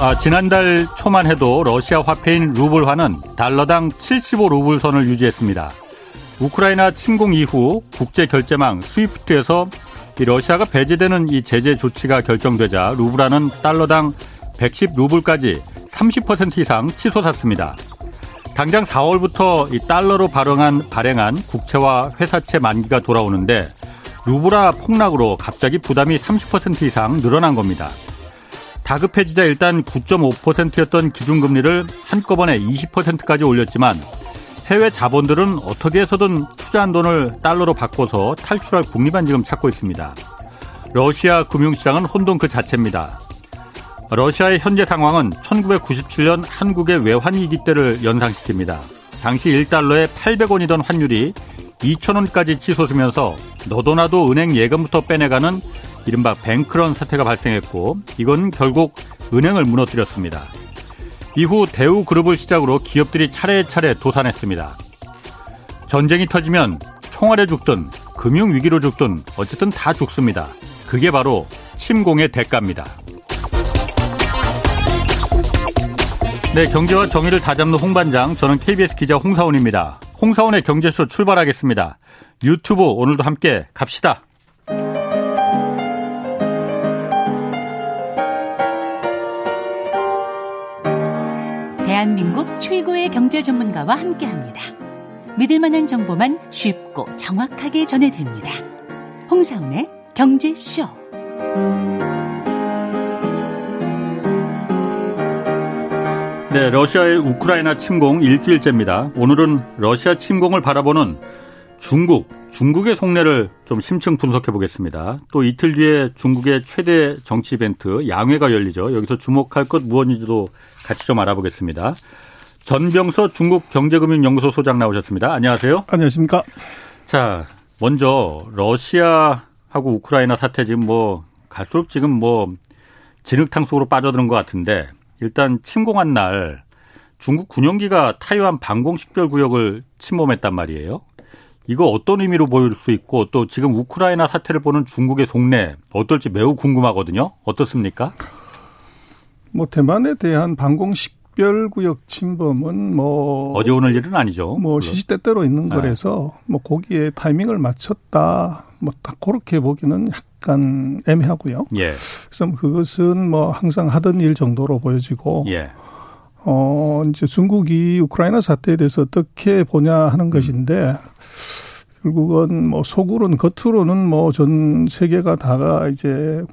아, 지난달 초만 해도 러시아 화폐인 루블화는 달러당 75루블 선을 유지했습니다. 우크라이나 침공 이후 국제 결제망 스위프트에서 이 러시아가 배제되는 이 제재 조치가 결정되자 루블화는 달러당 110루블까지 30% 이상 치솟았습니다. 당장 4월부터 이 달러로 발행한, 발행한 국채와 회사채 만기가 돌아오는데 루브라 폭락으로 갑자기 부담이 30% 이상 늘어난 겁니다. 다급해지자 일단 9.5%였던 기준금리를 한꺼번에 20%까지 올렸지만 해외 자본들은 어떻게 해서든 투자한 돈을 달러로 바꿔서 탈출할 국리만 지금 찾고 있습니다. 러시아 금융시장은 혼돈 그 자체입니다. 러시아의 현재 상황은 1997년 한국의 외환위기 때를 연상시킵니다. 당시 1달러에 800원이던 환율이 2천원까지 치솟으면서 너도나도 은행 예금부터 빼내가는 이른바 뱅크런 사태가 발생했고 이건 결국 은행을 무너뜨렸습니다. 이후 대우그룹을 시작으로 기업들이 차례차례 도산했습니다. 전쟁이 터지면 총알에 죽든 금융위기로 죽든 어쨌든 다 죽습니다. 그게 바로 침공의 대가입니다. 네, 경제와 정의를 다잡는 홍반장, 저는 KBS 기자 홍사원입니다. 홍사원의 경제쇼 출발하겠습니다. 유튜브 오늘도 함께 갑시다. 대한민국 최고의 경제 전문가와 함께 합니다. 믿을 만한 정보만 쉽고 정확하게 전해드립니다. 홍사원의 경제쇼. 네, 러시아의 우크라이나 침공 일주일째입니다. 오늘은 러시아 침공을 바라보는 중국, 중국의 속내를 좀 심층 분석해 보겠습니다. 또 이틀 뒤에 중국의 최대 정치 이벤트 양회가 열리죠. 여기서 주목할 것 무엇인지도 같이 좀 알아보겠습니다. 전병서 중국 경제금융연구소 소장 나오셨습니다. 안녕하세요. 안녕하십니까. 자, 먼저 러시아하고 우크라이나 사태 지금 뭐 갈수록 지금 뭐 진흙탕 속으로 빠져드는 것 같은데 일단 침공한 날 중국 군용기가 타이완 방공식별 구역을 침범했단 말이에요. 이거 어떤 의미로 보일 수 있고 또 지금 우크라이나 사태를 보는 중국의 속내 어떨지 매우 궁금하거든요. 어떻습니까? 뭐 대만에 대한 방공식 별구역 침범은 뭐 어제 오늘 일은 아니죠. 뭐 시시때때로 있는 네. 거라서 뭐 거기에 타이밍을 맞췄다 뭐 딱 그렇게 보기는 약간 애매하고요. 예. 그래서 그것은 뭐 항상 하던 일 정도로 보여지고 예. 어 이제 중국이 우크라이나 사태에 대해서 어떻게 보냐 하는 음. 것인데 결국은 뭐 속으로는 겉으로는 뭐 전 세계가 다가 이제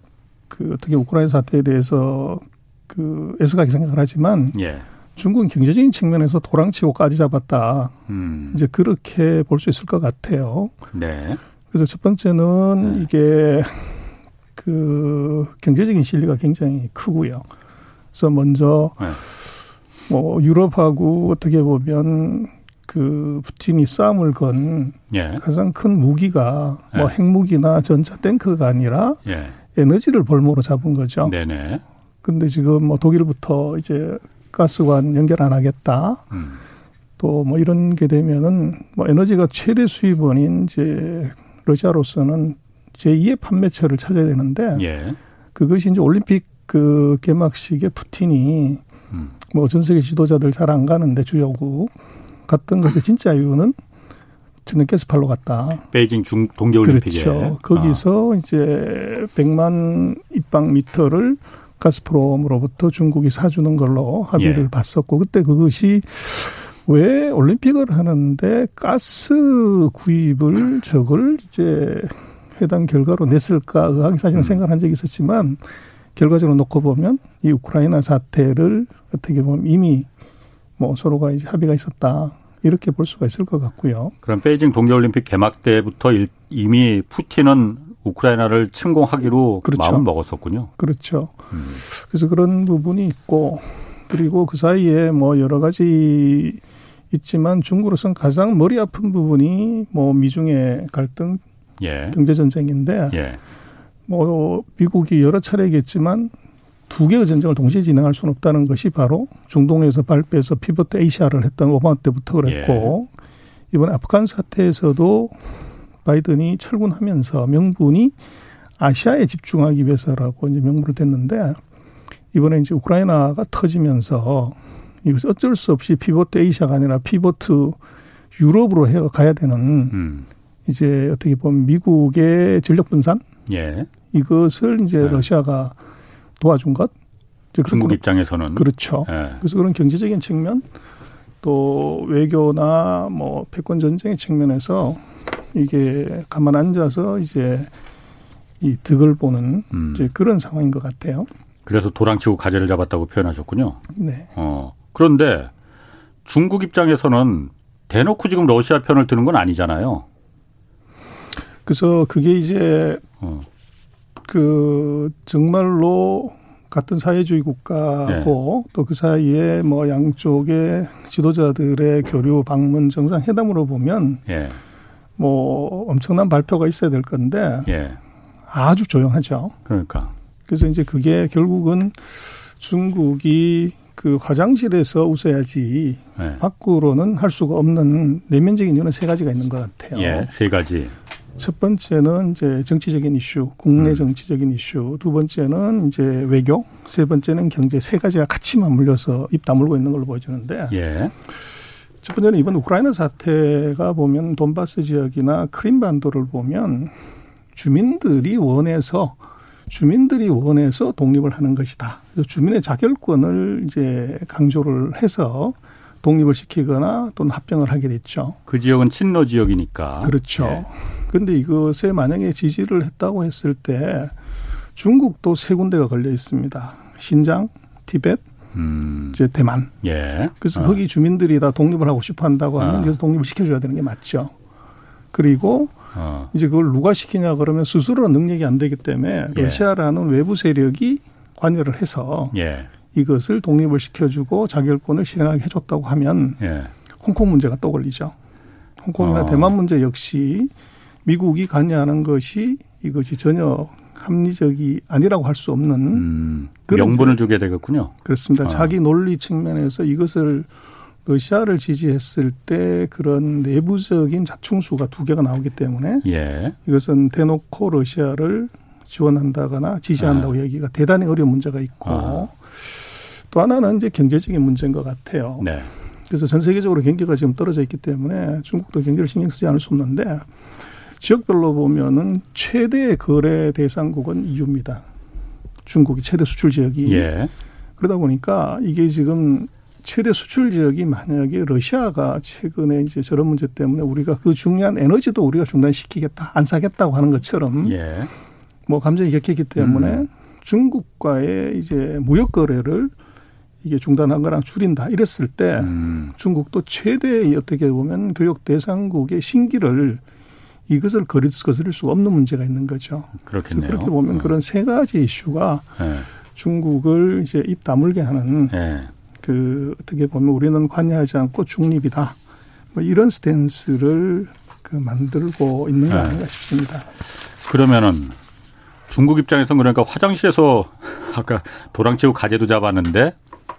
그 어떻게 우크라이나 사태에 대해서 그 애석하게 생각을 하지만 예. 중국은 경제적인 측면에서 도랑치고 까지 잡았다. 음. 이제 그렇게 볼 수 있을 것 같아요. 네. 그래서 첫 번째는 네. 이게 그 경제적인 실리가 굉장히 크고요. 그래서 먼저 네. 뭐 유럽하고 어떻게 보면 그 푸틴이 싸움을 건 예. 가장 큰 무기가 뭐 예. 뭐 핵무기나 전차 탱크가 아니라 예. 에너지를 볼모로 잡은 거죠. 네네. 근데 지금 뭐 독일부터 이제 가스관 연결 안 하겠다. 음. 또뭐 이런 게 되면은 뭐 에너지가 최대 수입원인 이제 러시아로서는 제2의 판매처를 찾아야 되는데 예. 그것이 이제 올림픽 그 개막식에 푸틴이 음. 뭐전 세계 지도자들 잘 안 가는데 주요국 갔던 것의 진짜 이유는 저는 가스팔로 갔다. 베이징 중 동계올림픽에. 그렇죠. 거기서 아. 이제 100만 입방 미터를 가스프롬으로부터 중국이 사주는 걸로 합의를 예. 봤었고 그때 그것이 왜 올림픽을 하는데 가스 구입을 저걸 이제 해당 결과로 냈을까 의학이 사실은 음. 생각한 적이 있었지만 결과적으로 놓고 보면 이 우크라이나 사태를 어떻게 보면 이미 뭐 서로가 이제 합의가 있었다. 이렇게 볼 수가 있을 것 같고요. 그럼 베이징 동계올림픽 개막 때부터 이미 푸틴은 우크라이나를 침공하기로 그렇죠. 마음 먹었었군요. 그렇죠. 음. 그래서 그런 부분이 있고 그리고 그 사이에 뭐 여러 가지 있지만 중국으로서는 가장 머리 아픈 부분이 뭐 미중의 갈등 예. 경제 전쟁인데 예. 뭐 미국이 여러 차례 얘기했지만 두 개의 전쟁을 동시에 진행할 수는 없다는 것이 바로 중동에서 발표해서 피벗 에이시아를 했던 오바마 때부터 그랬고 예. 이번 아프간 사태에서도 바이든이 철군하면서 명분이 아시아에 집중하기 위해서라고 이제 명분을 댔는데 이번에 이제 우크라이나가 터지면서 이것이 어쩔 수 없이 피보트 에이시아가 아니라 피보트 유럽으로 해 가야 되는 음. 이제 어떻게 보면 미국의 전력 분산 예. 이것을 이제 네. 러시아가 도와준 것 중국 입장에서는 그렇죠. 예. 그래서 그런 경제적인 측면 또 외교나 뭐 패권 전쟁의 측면에서 이게 가만 앉아서 이제 이 득을 보는 음. 이제 그런 상황인 것 같아요. 그래서 도랑치고 가재를 잡았다고 표현하셨군요. 네. 어. 그런데 중국 입장에서는 대놓고 지금 러시아 편을 드는 건 아니잖아요. 그래서 그게 이제 어. 그 정말로 같은 사회주의 국가고 네. 또그 사이에 뭐 양쪽의 지도자들의 교류 방문 정상 회담으로 보면 네. 뭐 엄청난 발표가 있어야 될 건데 네. 아주 조용하죠. 그러니까. 그래서 이제 그게 결국은 중국이 그 화장실에서 웃어야지 네. 밖으로는 할 수가 없는 내면적인 이유는 세 가지가 있는 것 같아요. 예, 세 가지. 첫 번째는 이제 정치적인 이슈, 국내 음. 정치적인 이슈. 두 번째는 이제 외교. 세 번째는 경제. 세 가지가 같이 맞물려서 입 다물고 있는 걸로 보여지는데. 예. 첫 번째는 이번 우크라이나 사태가 보면 돈바스 지역이나 크림반도를 보면 주민들이 원해서 주민들이 원해서 독립을 하는 것이다. 그래서 주민의 자결권을 이제 강조를 해서 독립을 시키거나 또는 합병을 하게 됐죠. 그 지역은 친러 지역이니까. 그렇죠. 네. 근데 이것에 만약에 지지를 했다고 했을 때 중국도 세 군데가 걸려 있습니다. 신장, 티벳, 음. 이제 대만. 예. 그래서 어. 거기 주민들이 다 독립을 하고 싶어 한다고 하면 어. 여기서 독립을 시켜줘야 되는 게 맞죠. 그리고 어. 이제 그걸 누가 시키냐 그러면 스스로 능력이 안 되기 때문에 예. 러시아라는 외부 세력이 관여를 해서 예. 이것을 독립을 시켜주고 자결권을 실행하게 해줬다고 하면 예. 홍콩 문제가 또 걸리죠. 홍콩이나 어. 대만 문제 역시 미국이 관여하는 것이 이것이 전혀 합리적이 아니라고 할 수 없는 음, 그런 명분을 주게 되겠군요. 그렇습니다. 어. 자기 논리 측면에서 이것을 러시아를 지지했을 때 그런 내부적인 자충수가 두 개가 나오기 때문에 예. 이것은 대놓고 러시아를 지원한다거나 지지한다고 아. 얘기가 대단히 어려운 문제가 있고 아. 또 하나는 이제 경제적인 문제인 것 같아요. 네. 그래서 전 세계적으로 경기가 지금 떨어져 있기 때문에 중국도 경기를 신경 쓰지 않을 수 없는데 지역별로 보면은 최대 거래 대상국은 EU입니다. 중국이 최대 수출 지역이. 예. 그러다 보니까 이게 지금 최대 수출 지역이 만약에 러시아가 최근에 이제 저런 문제 때문에 우리가 그 중요한 에너지도 우리가 중단시키겠다, 안 사겠다고 하는 것처럼 예. 뭐 감정이 격했기 때문에 음. 중국과의 이제 무역 거래를 이게 중단하거나 줄인다 이랬을 때 음. 중국도 최대 어떻게 보면 교역 대상국의 신기를 이것을 거스릴 수가 없는 문제가 있는 거죠. 그렇겠네요. 그렇게 보면 어. 그런 세 가지 이슈가 네. 중국을 이제 입 다물게 하는 네. 그 어떻게 보면 우리는 관여하지 않고 중립이다. 뭐 이런 스탠스를 그 만들고 있는 거 네. 아닌가 싶습니다. 그러면은 중국 입장에서는 그러니까 화장실에서 아까 도랑치고 가재도 잡았는데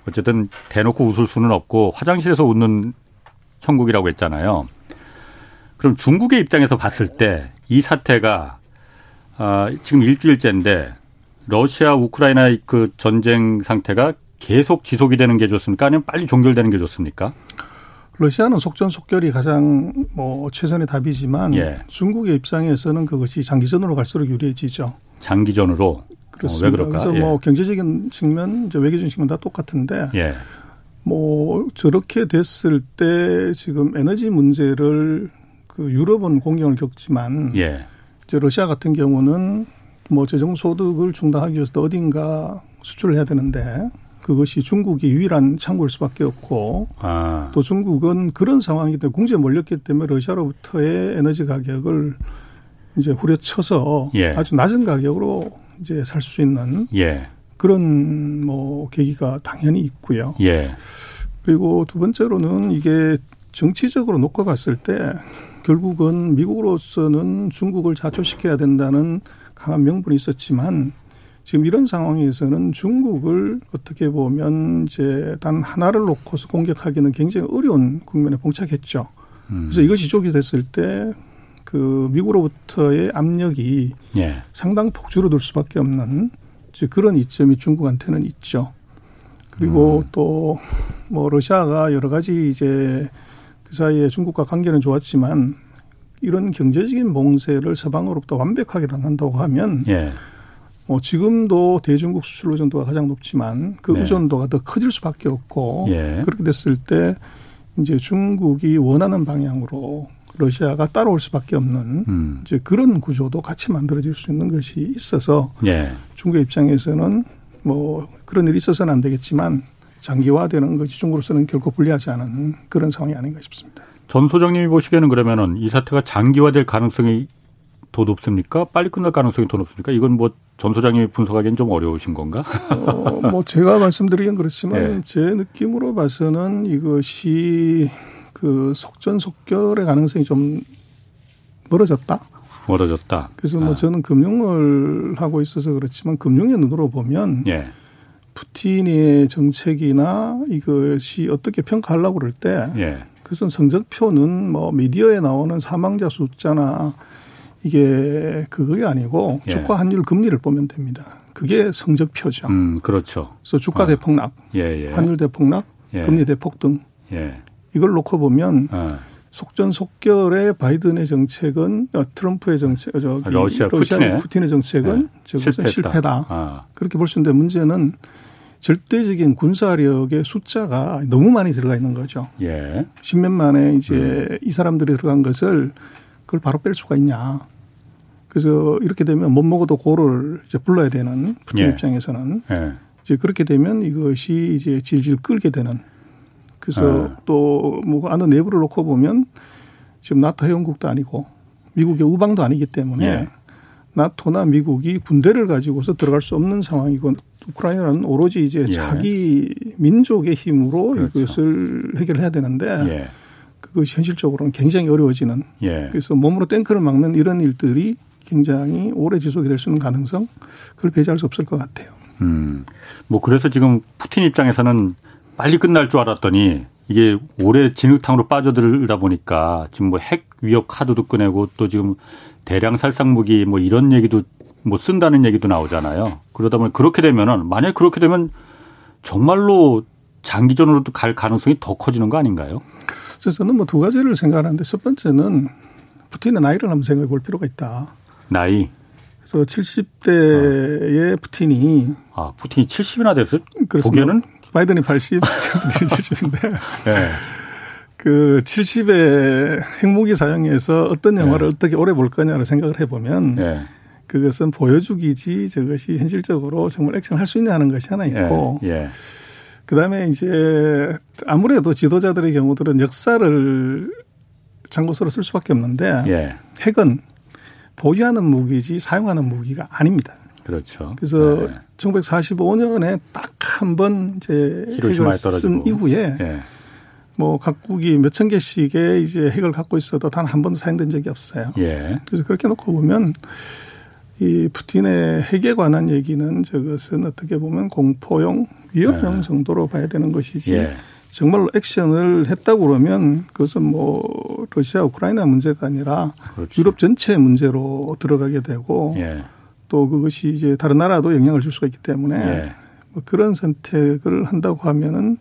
어쨌든 대놓고 웃을 수는 없고 화장실에서 웃는 형국이라고 했잖아요. 그럼 중국의 입장에서 봤을 때 이 사태가 아, 지금 일주일째인데 러시아 우크라이나 그 전쟁 상태가 계속 지속이 되는 게 좋습니까? 아니면 빨리 종결되는 게 좋습니까? 러시아는 속전속결이 가장 뭐 최선의 답이지만 예. 중국의 입장에서는 그것이 장기전으로 갈수록 유리해지죠. 장기전으로 그렇습니다. 어, 왜 그럴까? 그래서 뭐 예. 뭐 경제적인 측면, 외교적인 측면 다 똑같은데 예. 뭐 저렇게 됐을 때 지금 에너지 문제를 그 유럽은 공경을 겪지만 예. 이제 러시아 같은 경우는 뭐 재정 소득을 충당하기 위해서 어딘가 수출을 해야 되는데 그것이 중국이 유일한 창구일 수밖에 없고 아. 또 중국은 그런 상황이기 때문에 궁지에 몰렸기 때문에 러시아로부터의 에너지 가격을 이제 후려쳐서 예. 아주 낮은 가격으로 이제 살 수 있는 예. 그런 뭐 계기가 당연히 있고요. 예. 그리고 두 번째로는 이게 정치적으로 놓고 봤을 때 결국은 미국으로서는 중국을 자초시켜야 된다는 강한 명분이 있었지만 지금 이런 상황에서는 중국을 어떻게 보면 이제 단 하나를 놓고서 공격하기는 굉장히 어려운 국면에 봉착했죠. 음. 그래서 이것이 족이 됐을 때 그 미국으로부터의 압력이 예. 상당 폭주로 들 수밖에 없는 그런 이점이 중국한테는 있죠. 그리고 음. 또뭐 러시아가 여러 가지 이제 그 사이에 중국과 관계는 좋았지만 이런 경제적인 몽세를 서방으로부터 완벽하게 당한다고 하면 예. 뭐 지금도 대중국 수출 의존도가 가장 높지만 그 네. 의존도가 더 커질 수밖에 없고 예. 그렇게 됐을 때 이제 중국이 원하는 방향으로 러시아가 따라올 수밖에 없는 음. 이제 그런 구조도 같이 만들어질 수 있는 것이 있어서 예. 중국 입장에서는 뭐 그런 일이 있어서는 안 되겠지만 장기화되는 것이 중국으로서는 결코 불리하지 않은 그런 상황이 아닌가 싶습니다. 전 소장님이 보시기에는 그러면은 이 사태가 장기화될 가능성이 더 높습니까? 빨리 끝날 가능성이 더 높습니까? 이건 뭐 전 소장님이 분석하기엔 좀 어려우신 건가? 어, 뭐 제가 말씀드리긴 그렇지만 네. 제 느낌으로 봐서는 이것이 그 속전속결의 가능성이 좀 멀어졌다. 멀어졌다. 그래서 뭐 아. 저는 금융을 하고 있어서 그렇지만 금융의 눈으로 보면 예. 푸틴의 정책이나 이것이 어떻게 평가하려고 그럴 때 예. 그것은 성적표는 뭐 미디어에 나오는 사망자 숫자나 이게 그게 아니고 예. 주가 환율 금리를 보면 됩니다. 그게 성적표죠. 음, 그렇죠. 그래서 주가 어. 대폭락, 예, 예. 환율 대폭락, 예. 금리 대폭등. 예. 이걸 놓고 보면 어. 속전속결의 바이든의 정책은 어, 트럼프의 정책, 어, 저기 러시아, 러시아 푸틴의, 푸틴의 정책은 네. 저것은 실패다. 아. 그렇게 볼 수 있는데 문제는 절대적인 군사력의 숫자가 너무 많이 들어가 있는 거죠. 예. 십몇 만에 이제 음. 이 사람들이 들어간 것을 그걸 바로 뺄 수가 있냐. 그래서 이렇게 되면 못 먹어도 고를 이제 불러야 되는 푸틴 예. 입장에서는 예. 이제 그렇게 되면 이것이 이제 질질 끌게 되는 그래서 예. 또뭐 아는 내부를 놓고 보면 지금 나토 회원국도 아니고 미국의 우방도 아니기 때문에 예. 나토나 미국이 군대를 가지고서 들어갈 수 없는 상황이고 우크라이나는 오로지 이제 예. 자기 민족의 힘으로 그렇죠. 이것을 해결해야 되는데 예. 그것이 현실적으로는 굉장히 어려워지는 예. 그래서 몸으로 탱크를 막는 이런 일들이 굉장히 오래 지속이 될 수 있는 가능성 그걸 배제할 수 없을 것 같아요. 음. 뭐 그래서 지금 푸틴 입장에서는 빨리 끝날 줄 알았더니 이게 오래 진흙탕으로 빠져들다 보니까 지금 뭐 핵 위협 카드도 꺼내고 또 지금 대량 살상 무기 뭐 이런 얘기도 뭐 쓴다는 얘기도 나오잖아요. 그러다 보니 그렇게 되면은 만약 그렇게 되면 정말로 장기전으로도 갈 가능성이 더 커지는 거 아닌가요? 그래서 저는 뭐 두 가지를 생각하는데 첫 번째는 푸틴의 나이를 한번 생각해 볼 필요가 있다. 나이. 그래서 70대의 어. 푸틴이 아 푸틴이 70이나 됐을? 보기에는 바이든이 80, 푸틴이 70인데. 네. 그 70의 핵무기 사용해서 어떤 영화를 네. 어떻게 오래 볼 거냐를 생각을 해보면 네. 그것은 보여주기지 저것이 현실적으로 정말 액션할 수 있냐는 것이 하나 있고 예. 예. 그다음에 이제 아무래도 지도자들의 경우들은 역사를 장고서로 쓸 수밖에 없는데 예. 핵은 보유하는 무기지 사용하는 무기가 아닙니다. 그렇죠. 그래서 네. 1945년에 딱 한 번 이제 핵을 쓴 이후에 예. 뭐 각국이 몇천 개씩의 이제 핵을 갖고 있어도 단 한 번도 사용된 적이 없어요. 예. 그래서 그렇게 놓고 보면 이 푸틴의 핵에 관한 얘기는 저것은 어떻게 보면 공포용 위협형 네. 정도로 봐야 되는 것이지 예. 정말로 액션을 했다고 그러면 그것은 뭐 러시아 우크라이나 문제가 아니라 그렇지. 유럽 전체 문제로 들어가게 되고 예. 또 그것이 이제 다른 나라도 영향을 줄 수가 있기 때문에 예. 뭐 그런 선택을 한다고 하면은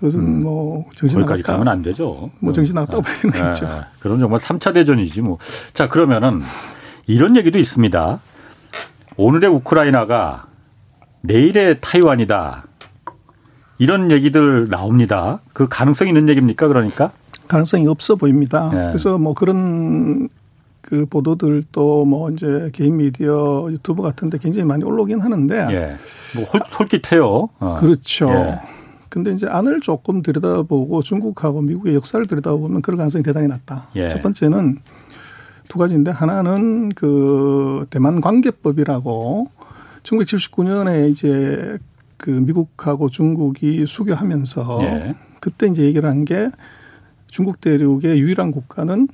그것은 음. 뭐 정신 거기까지 나갔다. 가면 안 되죠. 뭐 정신 나갔다고 봐야 되는 거죠. 아, 그럼 정말 3차 대전이지 뭐. 자 그러면은 이런 얘기도 있습니다. 오늘의 우크라이나가 내일의 타이완이다. 이런 얘기들 나옵니다. 그 가능성 있는 얘기입니까? 그러니까? 가능성이 없어 보입니다. 네. 그래서 뭐 그런 그 보도들 또 뭐 이제 개인 미디어 유튜브 같은데 굉장히 많이 올라오긴 하는데. 예. 뭐 솔깃해요. 어. 그렇죠. 예. 근데 이제 안을 조금 들여다보고 중국하고 미국의 역사를 들여다보면 그럴 가능성이 대단히 낮다. 예. 첫 번째는 두 가지인데 하나는 그 대만 관계법이라고 1979년에 이제 그 미국하고 중국이 수교하면서 예. 그때 이제 얘기를 한 게 중국 대륙의 유일한 국가는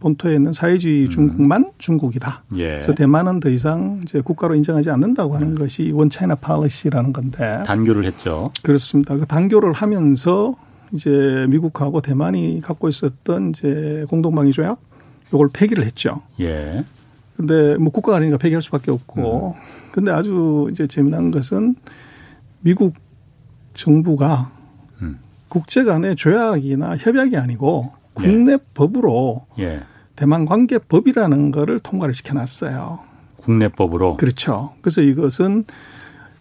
본토에 있는 사회주의 음. 중국만 음. 중국이다. 예. 그래서 대만은 더 이상 이제 국가로 인정하지 않는다고 하는 음. 것이 원 차이나 팔리시라는 건데 단교를 했죠. 그렇습니다. 그 단교를 하면서 이제 미국하고 대만이 갖고 있었던 이제 공동방위 조약 요걸 폐기를 했죠. 예. 근데 뭐 국가가 아니니까 폐기할 수밖에 없고. 음. 근데 아주 이제 재미난 것은 미국 정부가 음. 국제 간의 조약이나 협약이 아니고 국내 예. 법으로 예. 대만 관계법이라는 거를 통과를 시켜놨어요. 국내법으로. 그렇죠. 그래서 이것은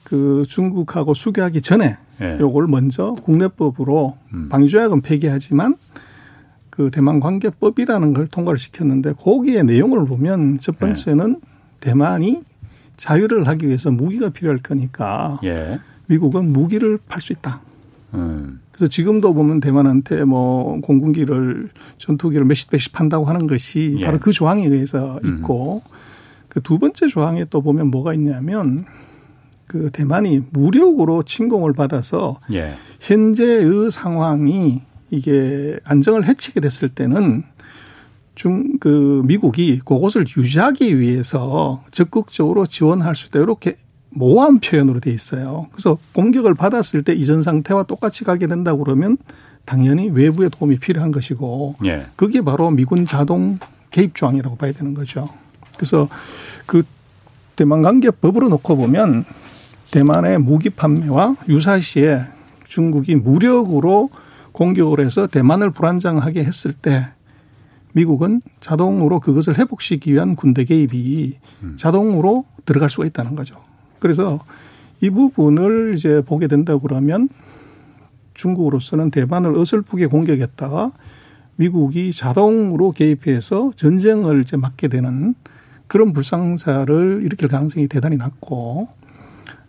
그 중국하고 수교하기 전에 예. 요걸 먼저 국내법으로 음. 방위조약은 폐기하지만 그 대만 관계법이라는 걸 통과를 시켰는데 거기에 내용을 보면 첫 예. 번째는 예. 대만이 자유를 하기 위해서 무기가 필요할 거니까 예. 미국은 무기를 팔 수 있다. 음. 그래서 지금도 보면 대만한테 뭐 공군기를 전투기를 몇십 배씩 판다고 하는 것이 예. 바로 그 조항에 의해서 음. 있고 그두 번째 조항에 또 보면 뭐가 있냐면 그 대만이 무력으로 침공을 받아서 예. 현재의 상황이 이게 안정을 해치게 됐을 때는 중, 그, 미국이 그것을 유지하기 위해서 적극적으로 지원할 수 있다. 이렇게 모호한 표현으로 돼 있어요. 그래서 공격을 받았을 때 이전 상태와 똑같이 가게 된다고 그러면 당연히 외부의 도움이 필요한 것이고 예. 그게 바로 미군 자동 개입 조항이라고 봐야 되는 거죠. 그래서 그 대만 관계법으로 놓고 보면 대만의 무기 판매와 유사시에 중국이 무력으로 공격을 해서 대만을 불안정하게 했을 때 미국은 자동으로 그것을 회복시키기 위한 군대 개입이 음. 자동으로 들어갈 수가 있다는 거죠. 그래서 이 부분을 이제 보게 된다 그러면 중국으로서는 대만을 어설프게 공격했다가 미국이 자동으로 개입해서 전쟁을 이제 막게 되는 그런 불상사를 일으킬 가능성이 대단히 낮고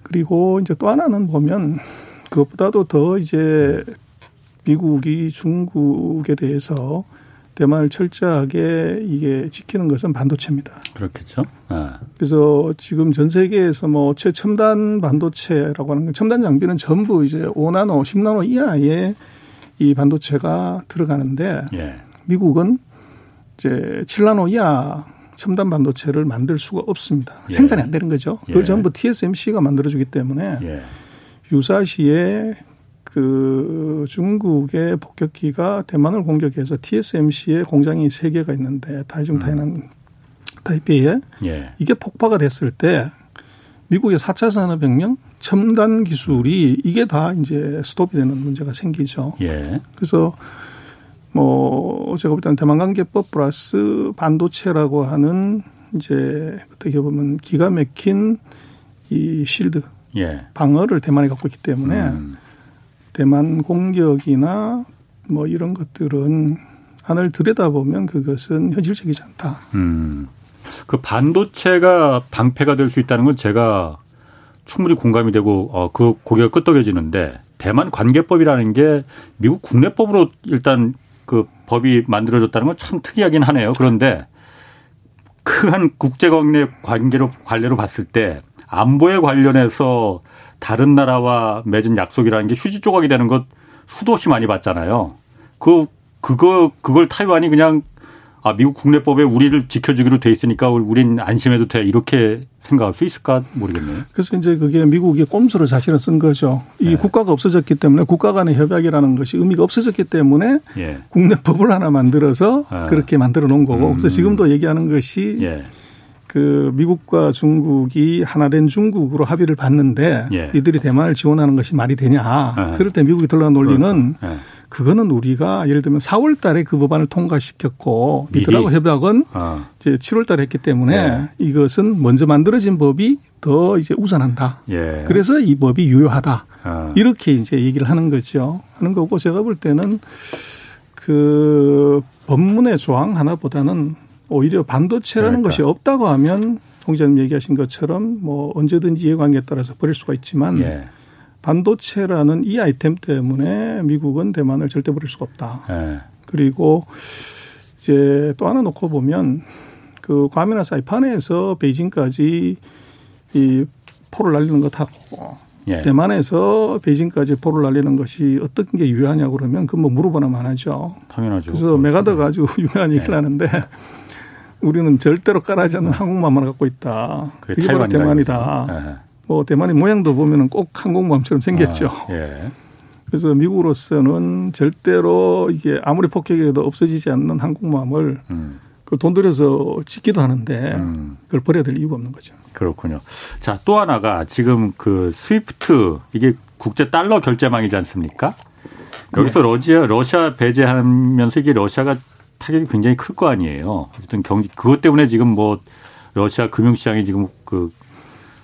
그리고 이제 또 하나는 보면 그것보다도 더 이제 미국이 중국에 대해서 대만을 철저하게 이게 지키는 것은 반도체입니다. 그렇겠죠. 네. 그래서 지금 전 세계에서 뭐 최첨단 반도체라고 하는 건 첨단 장비는 전부 이제 5나노, 10나노 이하의 이 반도체가 들어가는데 예. 미국은 이제 7나노 이하 첨단 반도체를 만들 수가 없습니다. 예. 생산이 안 되는 거죠. 그걸 예. 전부 TSMC가 만들어주기 때문에 예. 유사시에 그 중국의 폭격기가 대만을 공격해서 TSMC의 공장이 세 개가 있는데 타이중 음. 타이난 타이페이에 예. 이게 폭파가 됐을 때 미국의 4차 산업혁명 첨단 기술이 이게 다 이제 스톱이 되는 문제가 생기죠. 예. 그래서 뭐 제가 볼 때는 대만관계법 플러스 반도체라고 하는 이제 어떻게 보면 기가 막힌 이 실드 예. 방어를 대만이 갖고 있기 때문에 음. 대만 공격이나 뭐 이런 것들은 안을 들여다보면 그것은 현실적이지 않다. 음. 그 반도체가 방패가 될 수 있다는 건 제가 충분히 공감이 되고 어, 그 고개가 끄덕여지는데 대만 관계법이라는 게 미국 국내법으로 일단 그 법이 만들어졌다는 건 참 특이하긴 하네요. 그런데 그 한 국제 관계 관계로 관례로 봤을 때 안보에 관련해서 다른 나라와 맺은 약속이라는 게 휴지 조각이 되는 것 수도 없이 많이 봤잖아요. 그 그거 그걸 타이완이 그냥 아 미국 국내법에 우리를 지켜주기로 돼 있으니까 우린 안심해도 돼 이렇게 생각할 수 있을까 모르겠네요. 그래서 이제 그게 미국이 꼼수를 사실은 쓴 거죠. 이 네. 국가가 없어졌기 때문에 국가 간의 협약이라는 것이 의미가 없어졌기 때문에 예. 국내법을 하나 만들어서 아. 그렇게 만들어 놓은 거고. 음. 그래서 지금도 얘기하는 것이 예. 그 미국과 중국이 하나된 중국으로 합의를 봤는데 예. 이들이 대만을 지원하는 것이 말이 되냐. 예. 그럴 때 미국이 들어간 논리는 예. 그거는 우리가 예를 들면 4월 달에 그 법안을 통과시켰고 이들하고 협약은 어. 이제 7월 달에 했기 때문에 예. 이것은 먼저 만들어진 법이 더 이제 우선한다. 예. 그래서 이 법이 유효하다. 어. 이렇게 이제 얘기를 하는 거죠. 하는 거고 제가 볼 때는 그 법문의 조항 하나보다는 오히려 반도체라는 그러니까. 것이 없다고 하면 송 기자님 얘기하신 것처럼 뭐 언제든지 이해관계에 따라서 버릴 수가 있지만 예. 반도체라는 이 아이템 때문에 미국은 대만을 절대 버릴 수가 없다. 예. 그리고 이제 또 하나 놓고 보면 그 괌이나 사이판에서 베이징까지 이 포를 날리는 것하고 예. 대만에서 베이징까지 포를 날리는 것이 어떤 게 유효하냐고 그러면 그뭐 물어보나 마나죠. 당연하죠. 그래서 메가더가 아주 유명한 얘기를 예. 하는데 우리는 절대로 깔아지 않는 항공모함을 갖고 있다. 그게 바로 대만이다. 네. 뭐 대만의 모양도 보면은 꼭 항공모함처럼 생겼죠. 아, 예. 그래서 미국으로서는 절대로 이게 아무리 폭격해도 없어지지 않는 항공모함을 음. 그돈 들여서 짓기도 하는데 음. 그걸 버려야 될 이유가 없는 거죠. 그렇군요. 자, 또 하나가 지금 그 스위프트 이게 국제 달러 결제망이지 않습니까? 여기서 네. 러시아 러시아 배제하면서 이게 러시아가 타격이 굉장히 클 거 아니에요. 어쨌든 경기 그것 때문에 지금 뭐 러시아 금융시장이 지금 그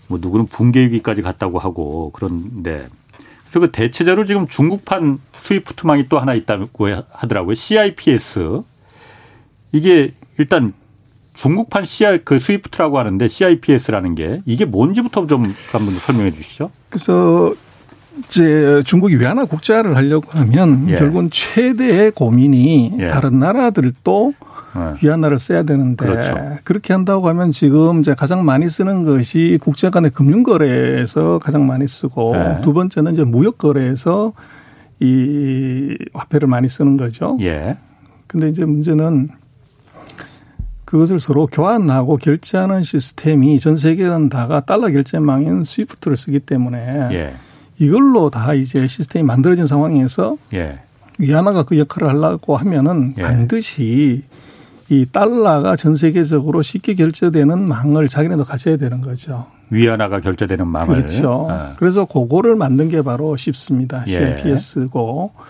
뭐 누구는 붕괴 위기까지 갔다고 하고 그런데 그래서 그 대체제로 지금 중국판 스위프트망이 또 하나 있다고 하더라고요. CIPS 이게 일단 중국판 CI 그 스위프트라고 하는데 CIPS라는 게 이게 뭔지부터 좀 한번 설명해 주시죠. 그래서 이제 중국이 외환화 국제화를 하려고 하면 예. 결국은 최대의 고민이 예. 다른 나라들도 예. 위안화를 써야 되는데 그렇죠. 그렇게 한다고 하면 지금 이제 가장 많이 쓰는 것이 국제 간의 금융 거래에서 가장 많이 쓰고 예. 두 번째는 이제 무역 거래에서 이 화폐를 많이 쓰는 거죠. 예. 근데 이제 문제는 그것을 서로 교환하고 결제하는 시스템이 전 세계는 다가 달러 결제망인 스위프트를 쓰기 때문에 예. 이걸로 다 이제 시스템이 만들어진 상황에서 예. 위안화가 그 역할을 하려고 하면은 예. 반드시 이 달러가 전 세계적으로 쉽게 결제되는 망을 자기네도 가져야 되는 거죠. 위안화가 결제되는 망을. 그렇죠. 아. 그래서 그거를 만든 게 바로 쉽습니다. CIPS고. 예.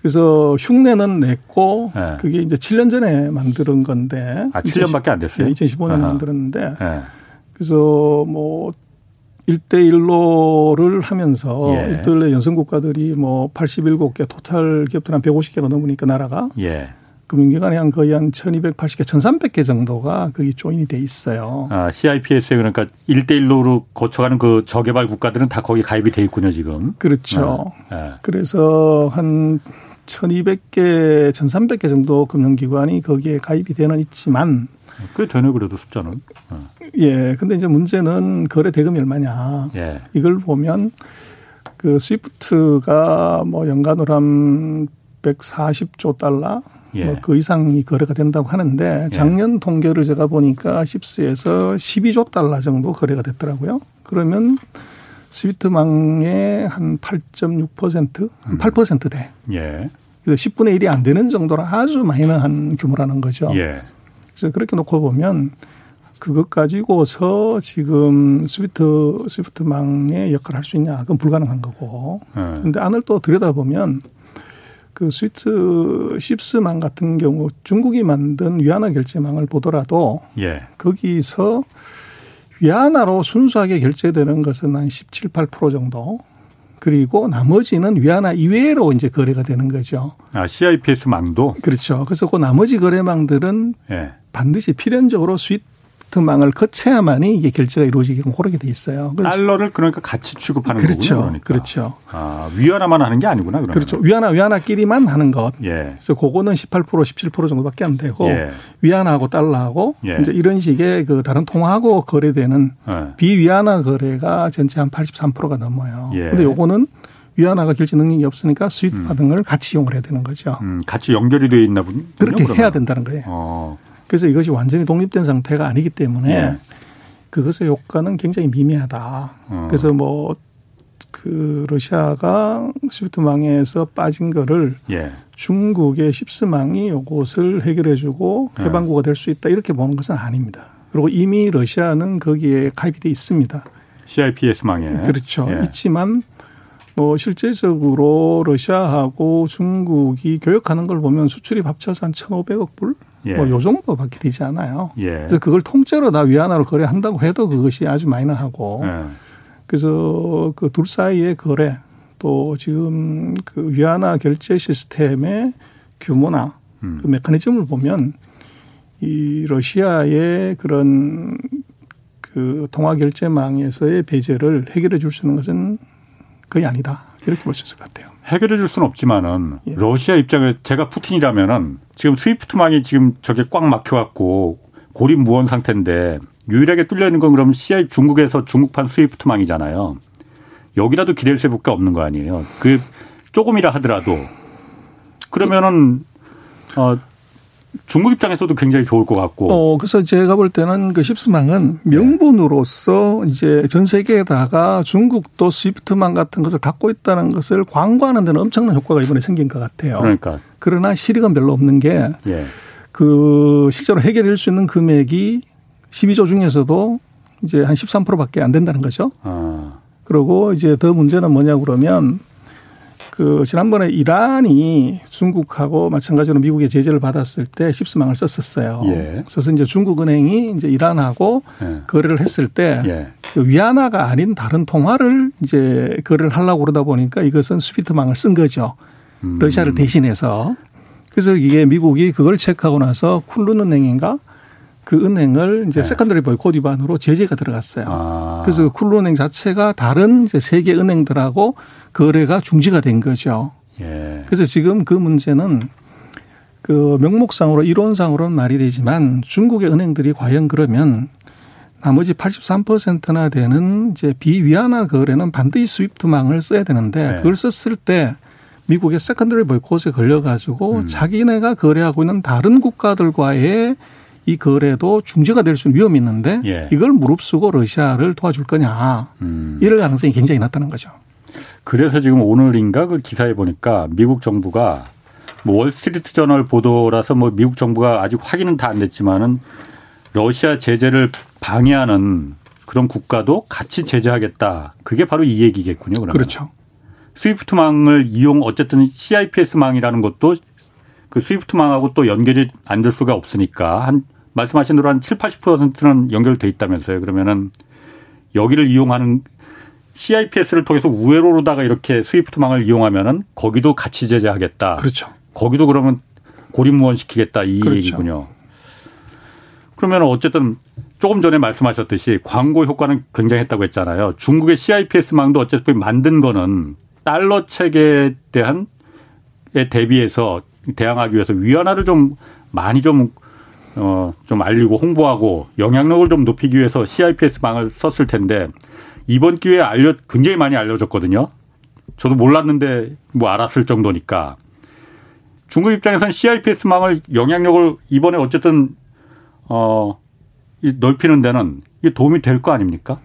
그래서 흉내는 냈고 네. 그게 이제 7년 전에 만드는 건데. 아, 7년밖에 안 됐어요? 네, 2015년에 아하. 만들었는데. 네. 그래서 뭐 1대1로를 하면서 예. 1대1로 연성 국가들이 뭐 87개 토탈 기업들 한 150개가 넘으니까 나라가. 예. 금융기관이 한 거의 한 1280개, 1300개 정도가 거기 조인이 돼 있어요. 아, CIPS에 그러니까 1대1로로 거쳐가는 그 저개발 국가들은 다 거기 가입이 돼 있군요, 지금. 그렇죠. 아. 그래서 한 1200개, 1300개 정도 금융기관이 거기에 가입이 되는 있지만 꽤 되네 그래도 숫자는. 어. 예. 근데 이제 문제는 거래 대금이 얼마냐. 예. 이걸 보면 그 스위프트가 뭐 연간으로 한 140조 달러 예. 뭐그 이상이 거래가 된다고 하는데 예. 작년 예. 통계를 제가 보니까 10스에서 12조 달러 정도 거래가 됐더라고요. 그러면 스위트망의 한 8.6%, 한 8%대. 음. 예. 그래서 10분의 1이 안 되는 정도로 아주 마이너한 규모라는 거죠. 예. 그래서 그렇게 놓고 보면 그것 가지고서 지금 스위트, 스위프트망의 역할을 할 수 있냐. 그건 불가능한 거고. 그런데 예. 안을 또 들여다보면 그 스위트 십스망 같은 경우 중국이 만든 위안화 결제망을 보더라도 예. 거기서 위안화로 순수하게 결제되는 것은 한 17, 8% 정도. 그리고 나머지는 위안화 이외로 이제 거래가 되는 거죠. 아, CIPS 망도? 그렇죠. 그래서 그 나머지 거래망들은 예. 반드시 필연적으로 스위트 망을 거쳐야만이 이게 결제가 이루어지게끔 그렇게 돼 있어요. 달러를 그러니까 같이 취급하는 그렇죠. 거군요. 그러니까. 그렇죠. 아, 위안화만 하는 게 아니구나. 그러면. 그렇죠. 위안화 위안화끼리만 하는 것. 예. 그래서 그거는 18% 17% 정도밖에 안 되고 예. 위안화하고 달러하고 예. 이제 이런 식의 그 다른 통화하고 거래되는 예. 비위안화 거래가 전체 한 83%가 넘어요. 예. 근데 요거는 위안화가 결제 능력이 없으니까 수입 음. 걸 같이 이용을 해야 되는 거죠. 음, 같이 연결이 되어 있나 보군요. 그렇게 그러면. 해야 된다는 거예요. 어. 그래서 이것이 완전히 독립된 상태가 아니기 때문에 예. 그것의 효과는 굉장히 미미하다. 어. 그래서 뭐 그 러시아가 스위트망에서 빠진 거를 예. 중국의 십스망이 이것을 해결해주고 예. 해방구가 될 수 있다 이렇게 보는 것은 아닙니다. 그리고 이미 러시아는 거기에 가입이 돼 있습니다. CIPS망에 그렇죠. 예. 있지만 뭐 실제적으로 러시아하고 중국이 교역하는 걸 보면 수출이 합쳐서 한 1,500억 불 예. 뭐요 정도밖에 되지 않아요. 예. 그래서 그걸 통째로 다 위안화로 거래한다고 해도 그것이 아주 마이너하고 예. 그래서 그 둘 사이의 거래 또 지금 그 위안화 결제 시스템의 규모나 음. 그 메커니즘을 보면 이 러시아의 그런 그 통화 결제망에서의 배제를 해결해 줄 수 있는 것은 거의 아니다. 이렇게 볼 수 있을 것 같아요. 해결해 줄 수는 없지만은 예. 러시아 입장에 제가 푸틴이라면은 지금 스위프트망이 지금 저게 꽉 막혀갖고 고립무원 상태인데 유일하게 뚫려 있는 건 그럼 CI 중국에서 중국판 스위프트망이잖아요. 여기라도 기댈 새밖에 없는 거 아니에요. 그 조금이라 하더라도 그러면은 어 중국 입장에서도 굉장히 좋을 것 같고. 어, 그래서 제가 볼 때는 그 십스망은 명분으로서 이제 전 세계에다가 중국도 스위프트망 같은 것을 갖고 있다는 것을 광고하는 데는 엄청난 효과가 이번에 생긴 것 같아요. 그러니까. 그러나 실익은 별로 없는 게. 예. 그 실제로 해결할 수 있는 금액이 12조 중에서도 이제 한 13%밖에 안 된다는 거죠. 아. 그리고 이제 더 문제는 뭐냐 그러면 그 지난번에 이란이 중국하고 마찬가지로 미국의 제재를 받았을 때 스위프트망을 썼었어요. 예. 그래서 이제 중국 은행이 이제 이란하고 예. 거래를 했을 때 예. 그 위안화가 아닌 다른 통화를 이제 거래를 하려고 그러다 보니까 이것은 스위프트망을 쓴 거죠. 음. 러시아를 대신해서. 그래서 이게 미국이 그걸 체크하고 나서 쿤룬 은행인가 그 은행을 이제 네. secondary 보이콧 위반으로 제재가 들어갔어요. 아. 그래서 그 쿤룬 은행 자체가 다른 이제 세계 은행들하고 거래가 중지가 된 거죠. 예. 그래서 지금 그 문제는 그 명목상으로 이론상으로는 말이 되지만 중국의 은행들이 과연 그러면 나머지 83%나 되는 이제 비위안화 거래는 반드시 스위프트망을 써야 되는데 네. 그걸 썼을 때 미국의 secondary 보이콧에 걸려가지고 음. 자기네가 거래하고 있는 다른 국가들과의 이 거래도 중지가 될 수 있는 위험이 있는데 예. 이걸 무릅쓰고 러시아를 도와줄 거냐 음. 이럴 가능성이 굉장히 낮다는 거죠. 그래서 지금 오늘인가 그 기사에 보니까 미국 정부가 뭐 월스트리트 저널 보도라서 뭐 미국 정부가 아직 확인은 다 안 됐지만은 러시아 제재를 방해하는 그런 국가도 같이 제재하겠다. 그게 바로 이 얘기겠군요. 그러면. 그렇죠. 스위프트망을 이용 어쨌든 CIPS망이라는 것도 그 스위프트망하고 또 연결이 안 될 수가 없으니까 한 말씀하신 대로 한 7, 80%는 연결돼 있다면서요. 그러면은 여기를 이용하는 CIPS를 통해서 우회로로다가 이렇게 스위프트망을 이용하면은 거기도 같이 제재하겠다. 그렇죠. 거기도 그러면 고립무원 시키겠다 이 그렇죠. 얘기군요. 그러면 어쨌든 조금 전에 말씀하셨듯이 광고 효과는 굉장했다고 했잖아요. 중국의 CIPS망도 어쨌든 만든 거는 달러 체계에 대한 에 대비해서 대항하기 위해서 위안화를 좀 많이 좀 어, 좀 알리고 홍보하고 영향력을 좀 높이기 위해서 CIPS 망을 썼을 텐데 이번 기회에 알려 굉장히 많이 알려졌거든요. 저도 몰랐는데 뭐 알았을 정도니까 중국 입장에서는 CIPS 망을 영향력을 이번에 어쨌든 어 넓히는 데는 이게 도움이 될 거 아닙니까?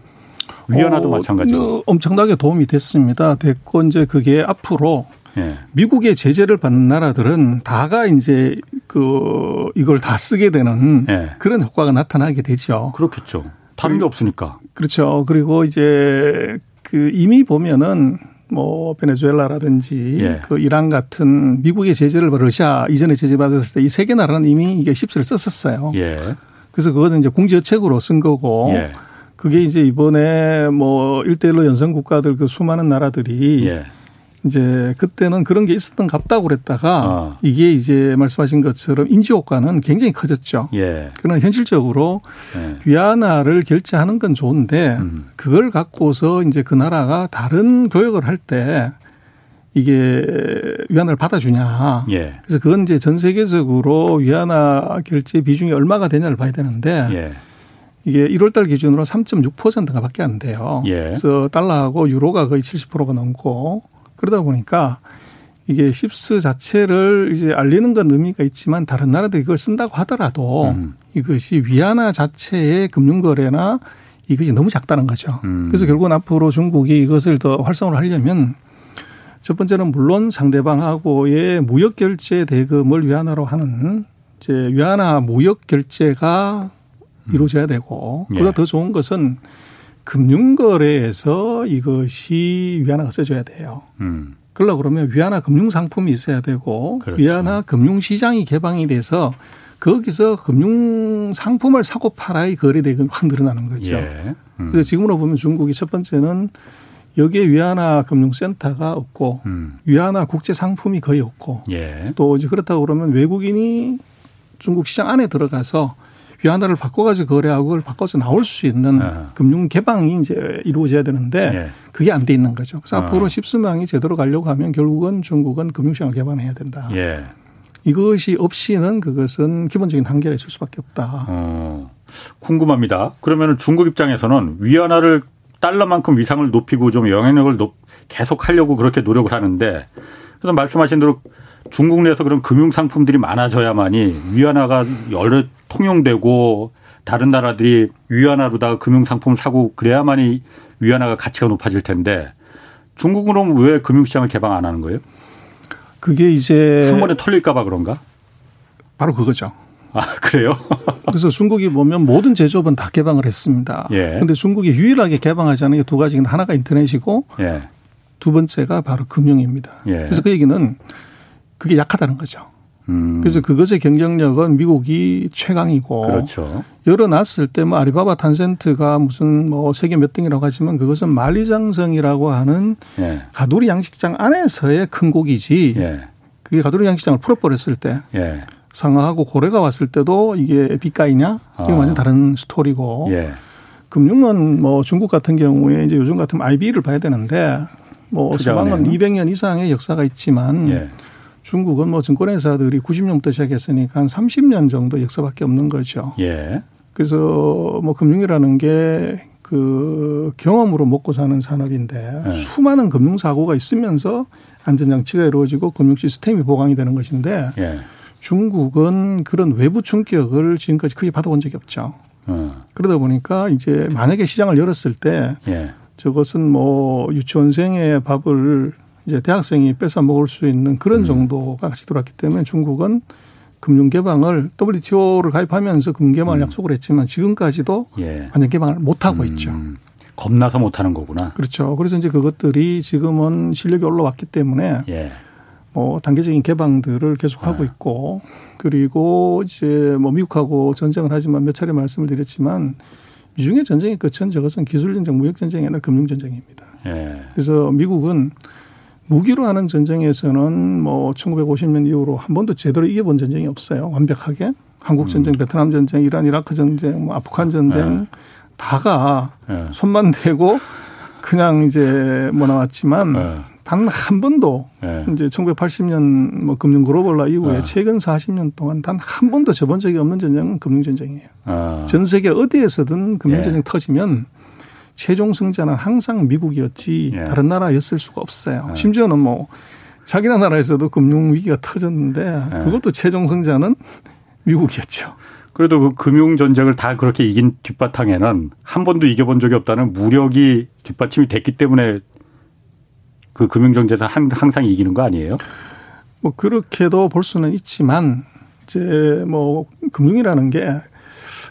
위안화도 어, 마찬가지고 엄청나게 도움이 됐습니다. 됐고 이제 그게 앞으로 예. 미국의 제재를 받는 나라들은 다가 이제 그 이걸 다 쓰게 되는 예. 그런 효과가 나타나게 되죠. 그렇겠죠. 다른 게 없으니까. 그렇죠. 그리고 이제 그 이미 보면은 뭐 베네수엘라라든지 예. 그 이란 같은 미국의 제재를 러시아 이전에 제재 받았을 때 이 세 개 나라는 이미 이게 십수를 썼었어요. 예. 그래서 그거는 이제 공제책으로 쓴 거고 예. 그게 이제 이번에 뭐 일대일로 연성 국가들 그 수많은 나라들이 예. 이제 그때는 그런 게 있었던 갑다고 그랬다가 어. 이게 이제 말씀하신 것처럼 인지 효과는 굉장히 커졌죠. 예. 그러나 현실적으로 예. 위안화를 결제하는 건 좋은데 음. 그걸 갖고서 이제 그 나라가 다른 교역을 할 때 이게 위안화를 받아주냐. 예. 그래서 그건 이제 전 세계적으로 위안화 결제 비중이 얼마가 되냐를 봐야 되는데 예. 이게 1월 달 기준으로 3.6%가 밖에 안 돼요. 예. 그래서 달러하고 유로가 거의 70%가 넘고 그러다 보니까 이게 십스 자체를 이제 알리는 건 의미가 있지만 다른 나라들이 이걸 쓴다고 하더라도 음. 이것이 위안화 자체의 금융거래나 이것이 너무 작다는 거죠. 음. 그래서 결국은 앞으로 중국이 이것을 더 활성화를 하려면 첫 번째는 물론 상대방하고의 무역 결제 대금을 위안화로 하는 이제 위안화 무역 결제가 음. 이루어져야 되고 예. 그보다 더 좋은 것은 금융거래에서 이것이 위안화가 써줘야 돼요. 음. 그러려 그러면 위안화 금융상품이 있어야 되고 그렇죠. 위안화 금융시장이 개방이 돼서 거기서 금융상품을 사고 팔아야 거래 대금이 확 늘어나는 거죠. 예. 음. 그래서 지금으로 보면 중국이 첫 번째는 여기에 위안화 금융센터가 없고 음. 위안화 국제 상품이 거의 없고 예. 또 이제 그렇다고 그러면 외국인이 중국 시장 안에 들어가서 위안화를 바꿔가지고 거래하고 그걸 바꿔서 나올 수 있는 네. 금융 개방이 이제 이루어져야 되는데 네. 그게 안 돼 있는 거죠. 그래서 어. 앞으로 십수명이 제대로 가려고 하면 결국은 중국은 금융시장을 개방해야 된다. 예. 이것이 없이는 그것은 기본적인 한계가 있을 수밖에 없다. 어. 궁금합니다. 그러면 중국 입장에서는 위안화를 달러만큼 위상을 높이고 좀 영향력을 높, 계속 하려고 그렇게 노력을 하는데 그래서 말씀하신 대로 중국 내에서 그런 금융 상품들이 많아져야만이 위안화가 여러 통용되고 다른 나라들이 위안화로다가 금융 상품을 사고 그래야만이 위안화가 가치가 높아질 텐데 중국으로는 왜 금융시장을 개방 안 하는 거예요? 그게 이제 한 번에 털릴까봐 그런가? 바로 그거죠. 아, 그래요? 그래서 중국이 보면 모든 제조업은 다 개방을 했습니다. 예. 근데 중국이 유일하게 개방하지 않은 게 두 가지는 하나가 인터넷이고 예. 두 번째가 바로 금융입니다. 예. 그래서 그 얘기는 그게 약하다는 거죠. 음. 그래서 그것의 경쟁력은 미국이 최강이고 그렇죠. 열어놨을 때 뭐 아리바바 탄센트가 무슨 뭐 세계 몇 등이라고 하지만 그것은 만리장성이라고 하는 예. 가두리 양식장 안에서의 큰 고기지 예. 그게 가두리 양식장을 풀어버렸을 때 예. 상하하고 고래가 왔을 때도 이게 빛가이냐 이게 아. 완전 다른 스토리고 예. 금융은 뭐 중국 같은 경우에 이제 요즘 같은 IB를 봐야 되는데 뭐 서방은 200년 이상의 역사가 있지만 예. 중국은 뭐 증권회사들이 90년부터 시작했으니까 한 30년 정도 역사밖에 없는 거죠. 예. 그래서 뭐 금융이라는 게 그 경험으로 먹고 사는 산업인데 예. 수많은 금융 사고가 있으면서 안전 장치가 이루어지고 금융 시스템이 보강이 되는 것인데 예. 중국은 그런 외부 충격을 지금까지 크게 받아본 적이 없죠. 어. 그러다 보니까 이제 만약에 시장을 열었을 때 예. 저것은 뭐 유치원생의 밥을 이제 대학생이 뺏어 먹을 수 있는 그런 음. 정도가 같이 돌았기 때문에 중국은 금융 개방을 WTO를 가입하면서 금융 개방을 음. 약속을 했지만 지금까지도 예. 완전 개방을 못 하고 음. 있죠. 겁나서 못 하는 거구나. 그렇죠. 그래서 이제 그것들이 지금은 실력이 올라왔기 때문에 예. 뭐 단계적인 개방들을 계속 하고 아. 있고 그리고 이제 뭐 미국하고 전쟁을 하지만 몇 차례 말씀을 드렸지만 미중의 전쟁의 끝은 저것은 기술 전쟁, 무역 전쟁이 아니라 금융 전쟁입니다. 예. 그래서 미국은 무기로 하는 전쟁에서는 뭐 1950년 이후로 한 번도 제대로 이겨본 전쟁이 없어요. 완벽하게. 한국 전쟁, 음. 베트남 전쟁, 이란 이라크 전쟁, 뭐 아프간 전쟁 네. 다가 네. 손만 대고 그냥 이제 뭐 나왔지만 네. 단한 번도 네. 이제 1980년 뭐 금융 글로벌화 이후에 네. 최근 40년 동안 단 한 번도 접은 적이 없는 전쟁은 금융 전쟁이에요. 아. 전 세계 어디에서든 금융 전쟁 예. 터지면 최종 승자는 항상 미국이었지 예. 다른 나라였을 수가 없어요. 예. 심지어는 뭐 자기 나라에서도 금융 위기가 터졌는데 예. 그것도 최종 승자는 미국이었죠. 그래도 그 금융 전쟁을 다 그렇게 이긴 뒷바탕에는 한 번도 이겨본 적이 없다는 무력이 뒷받침이 됐기 때문에 그 금융 전쟁에서 항상 이기는 거 아니에요? 뭐 그렇게도 볼 수는 있지만 이제 뭐 금융이라는 게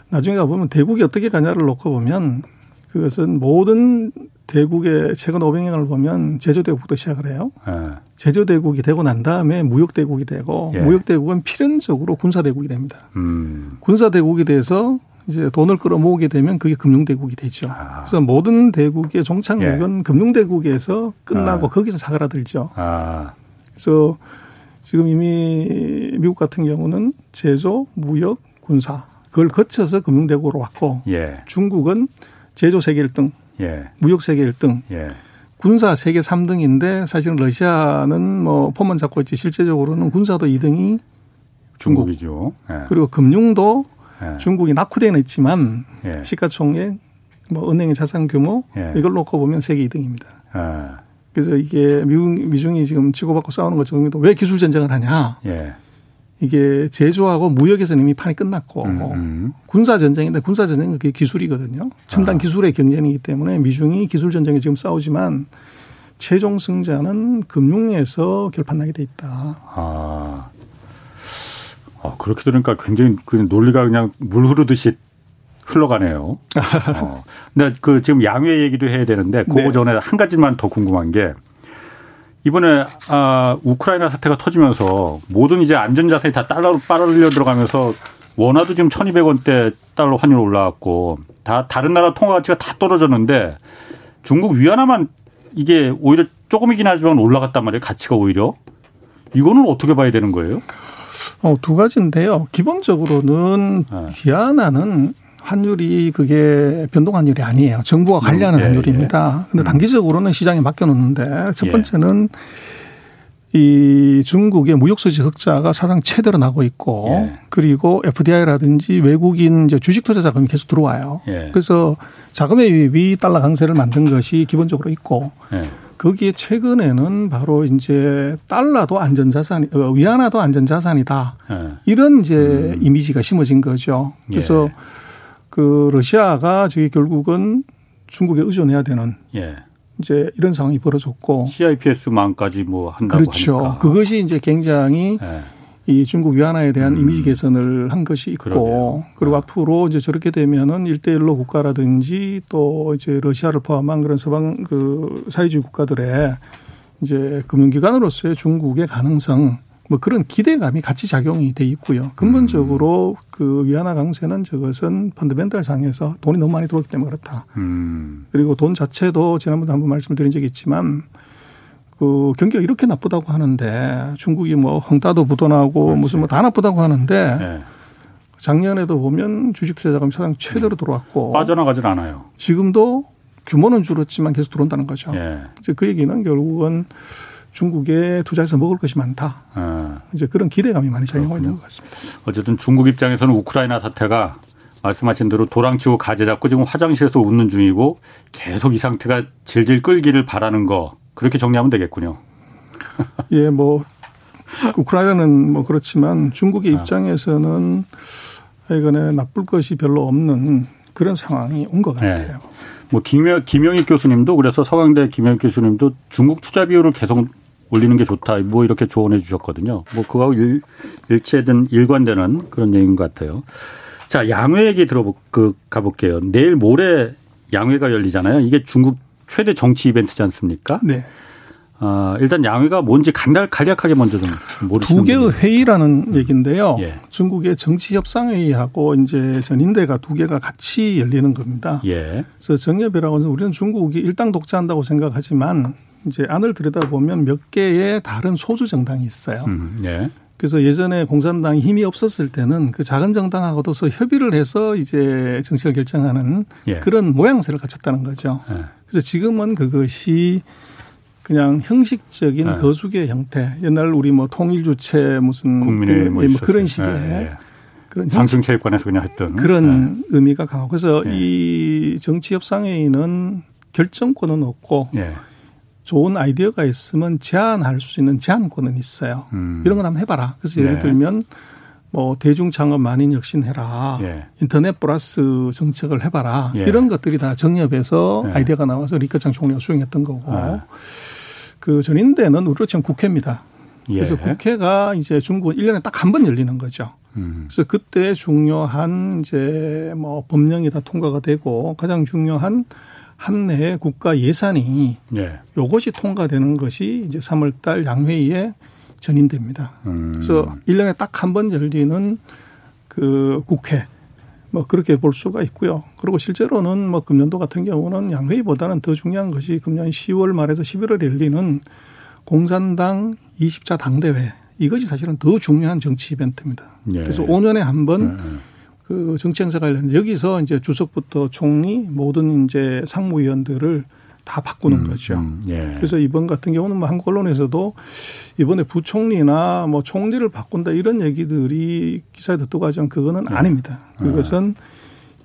나중에 가보면 대국이 어떻게 가냐를 놓고 보면 그것은 모든 대국의 최근 500년을 보면 제조대국부터 시작을 해요. 네. 제조대국이 되고 난 다음에 무역대국이 되고 예. 무역대국은 필연적으로 군사대국이 됩니다. 음. 군사대국이 돼서 이제 돈을 끌어모으게 되면 그게 금융대국이 되죠. 아. 그래서 모든 대국의 종착역은 예. 금융대국에서 끝나고 아. 거기서 사그라들죠. 아. 그래서 지금 이미 미국 같은 경우는 제조, 무역, 군사 그걸 거쳐서 금융대국으로 왔고 예. 중국은 제조 세계 1등, 예. 무역 세계 1등, 예. 군사 세계 3등인데 사실은 러시아는 뭐 폼만 잡고 있지 실제적으로는 군사도 2등이 중국. 이죠 예. 그리고 금융도 예. 중국이 낙후되는 있지만 예. 시가총액, 뭐 은행의 자산 규모 예. 이걸 놓고 보면 세계 2등입니다. 그래서 이게 미중이 지금 치고받고 싸우는 것처럼 왜 기술 전쟁을 하냐? 이게 제조하고 무역에서는 이미 판이 끝났고 음, 음. 군사 전쟁인데 군사 전쟁은 그게 기술이거든요. 첨단 아. 기술의 경쟁이기 때문에 미중이 기술 전쟁에 지금 싸우지만 최종 승자는 금융에서 결판나게 돼 있다. 아. 아 그렇게 들으니까 굉장히 그 논리가 그냥 물 흐르듯이 흘러가네요. 어. 근데 그 지금 양회 얘기도 해야 되는데 그 네. 전에 한 가지만 더 궁금한 게 이번에 아 우크라이나 사태가 터지면서 모든 이제 안전 자산이 다 달러로 빨아들려 들어가면서 원화도 지금 1,200원대 달러 환율 올라왔고 다 다른 나라 통화 가치가 다 떨어졌는데 중국 위안화만 이게 오히려 조금이긴 하지만 올라갔단 말이에요. 가치가 오히려. 이거는 어떻게 봐야 되는 거예요? 어, 두 가지인데요. 기본적으로는 네. 위안화는 환율이 그게 변동 환율이 아니에요. 정부가 음, 관리하는 예, 환율입니다. 예. 근데 음. 단기적으로는 시장에 맡겨 놓는데 첫 예. 번째는 이 중국의 무역 수지 흑자가 사상 최대로 나고 있고 예. 그리고 FDI라든지 외국인 이제 주식 투자 자금이 계속 들어와요. 예. 그래서 자금의 유입이 달러 강세를 만든 것이 기본적으로 있고 예. 거기에 최근에는 바로 이제 달러도 안전자산, 어, 위안화도 안전자산이다. 이런 이제 음. 이미지가 심어진 거죠. 그래서 그 러시아가 저기 결국은 중국에 의존해야 되는 예. 이제 이런 상황이 벌어졌고 CIPS만까지 뭐 한다고 그렇죠. 하니까. 그것이 이제 굉장히 예. 이 중국 위안화에 대한 음. 이미지 개선을 한 것이 있고 그러게요. 그리고 아. 앞으로 이제 저렇게 되면은 일대일로 국가라든지 또 이제 러시아를 포함한 그런 서방 그 사회주의 국가들의 이제 금융기관으로서의 중국의 가능성 뭐 그런 기대감이 같이 작용이 돼 있고요. 근본적으로 음. 그 위안화 강세는 저것은 펀드멘탈 상에서 돈이 너무 많이 들어왔기 때문에 그렇다. 음. 그리고 돈 자체도 지난번에 한번 말씀을 드린 적이 있지만 그 경기가 이렇게 나쁘다고 하는데 중국이 뭐 헝따도 부도나고 그렇지. 무슨 뭐 다 나쁘다고 하는데 네. 작년에도 보면 주식 투자 자금이 사상 최대로 들어왔고 빠져나가질 않아요. 지금도 규모는 줄었지만 계속 들어온다는 거죠. 예. 이제 그 얘기는 결국은 중국에 투자해서 먹을 것이 많다. 예. 이제 그런 기대감이 많이 작용하고 있는 것 같습니다. 어쨌든 중국 입장에서는 우크라이나 사태가 말씀하신 대로 도랑치고 가재 잡고 지금 화장실에서 웃는 중이고 계속 이 상태가 질질 끌기를 바라는 거 그렇게 정리하면 되겠군요. 예, 뭐 우크라이나는 뭐 그렇지만 중국의 아. 입장에서는 이거는 나쁠 것이 별로 없는 그런 상황이 온 것 같아요. 네. 뭐 김영, 김영익 교수님도 그래서 서강대 김영익 교수님도 중국 투자 비율을 계속 올리는 게 좋다. 뭐 이렇게 조언해 주셨거든요. 뭐 그거하고 일, 일치된 일관되는 그런 얘기인 것 같아요. 자, 양회 얘기 들어보, 그, 가볼게요. 내일 모레 양회가 열리잖아요. 이게 중국 최대 정치 이벤트지 않습니까? 네. 어, 일단 양회가 뭔지 간단 간략하게 먼저 좀 모르시는 두 개의 회의라는 얘기인데요. 예. 중국의 정치 협상 회의하고 이제 전인대가 두 개가 같이 열리는 겁니다. 예. 그래서 정협이라고 해서 우리는 중국이 일당 독재한다고 생각하지만 이제 안을 들여다보면 몇 개의 다른 소주 정당이 있어요. 음, 예. 그래서 예전에 공산당이 힘이 없었을 때는 그 작은 정당하고도 협의를 해서 이제 정책을 결정하는 예. 그런 모양새를 갖췄다는 거죠. 예. 그래서 지금은 그것이 그냥 형식적인 네. 거수의 형태. 옛날 우리 뭐 통일 주체 무슨 국민의 뭐, 뭐 그런 식의 네. 네. 그런 상승체육관에서 그냥 했던 그런 네. 의미가 강하고 그래서 네. 이 정치 협상회의는 결정권은 없고 네. 좋은 아이디어가 있으면 제안할 수 있는 제안권은 있어요. 음. 이런 건 한번 해봐라. 그래서 예를 들면 뭐 대중 창업 만인 혁신해라. 예. 인터넷 플러스 정책을 해봐라. 예. 이런 것들이 다 정협에서 예. 아이디어가 나와서 리커창 총리가 수행했던 거고 아. 그 전인대는 우리로 치면 국회입니다. 예. 그래서 국회가 이제 중국은 1년에 딱 한 번 열리는 거죠. 음. 그래서 그때 중요한 이제 뭐 법령이 다 통과가 되고 가장 중요한 한해 국가 예산이 예. 요것이 통과되는 것이 이제 3월 달 양회의에 전인됩니다. 음. 그래서 1년에 딱 한 번 열리는 그 국회 뭐 그렇게 볼 수가 있고요. 그리고 실제로는 뭐 금년도 같은 경우는 양회의보다는 더 중요한 것이 금년 10월 말에서 11월에 열리는 공산당 20차 당대회 이것이 사실은 더 중요한 정치 이벤트입니다. 예. 그래서 5년에 한번 예. 그 정치 행사 관련 여기서 이제 주석부터 총리 모든 이제 상무위원들을 다 바꾸는 음, 거죠. 음, 예. 그래서 이번 같은 경우는 뭐 한국 언론에서도 이번에 부총리나 뭐 총리를 바꾼다 이런 얘기들이 기사에 듣고 하지만 그거는 예. 아닙니다. 그것은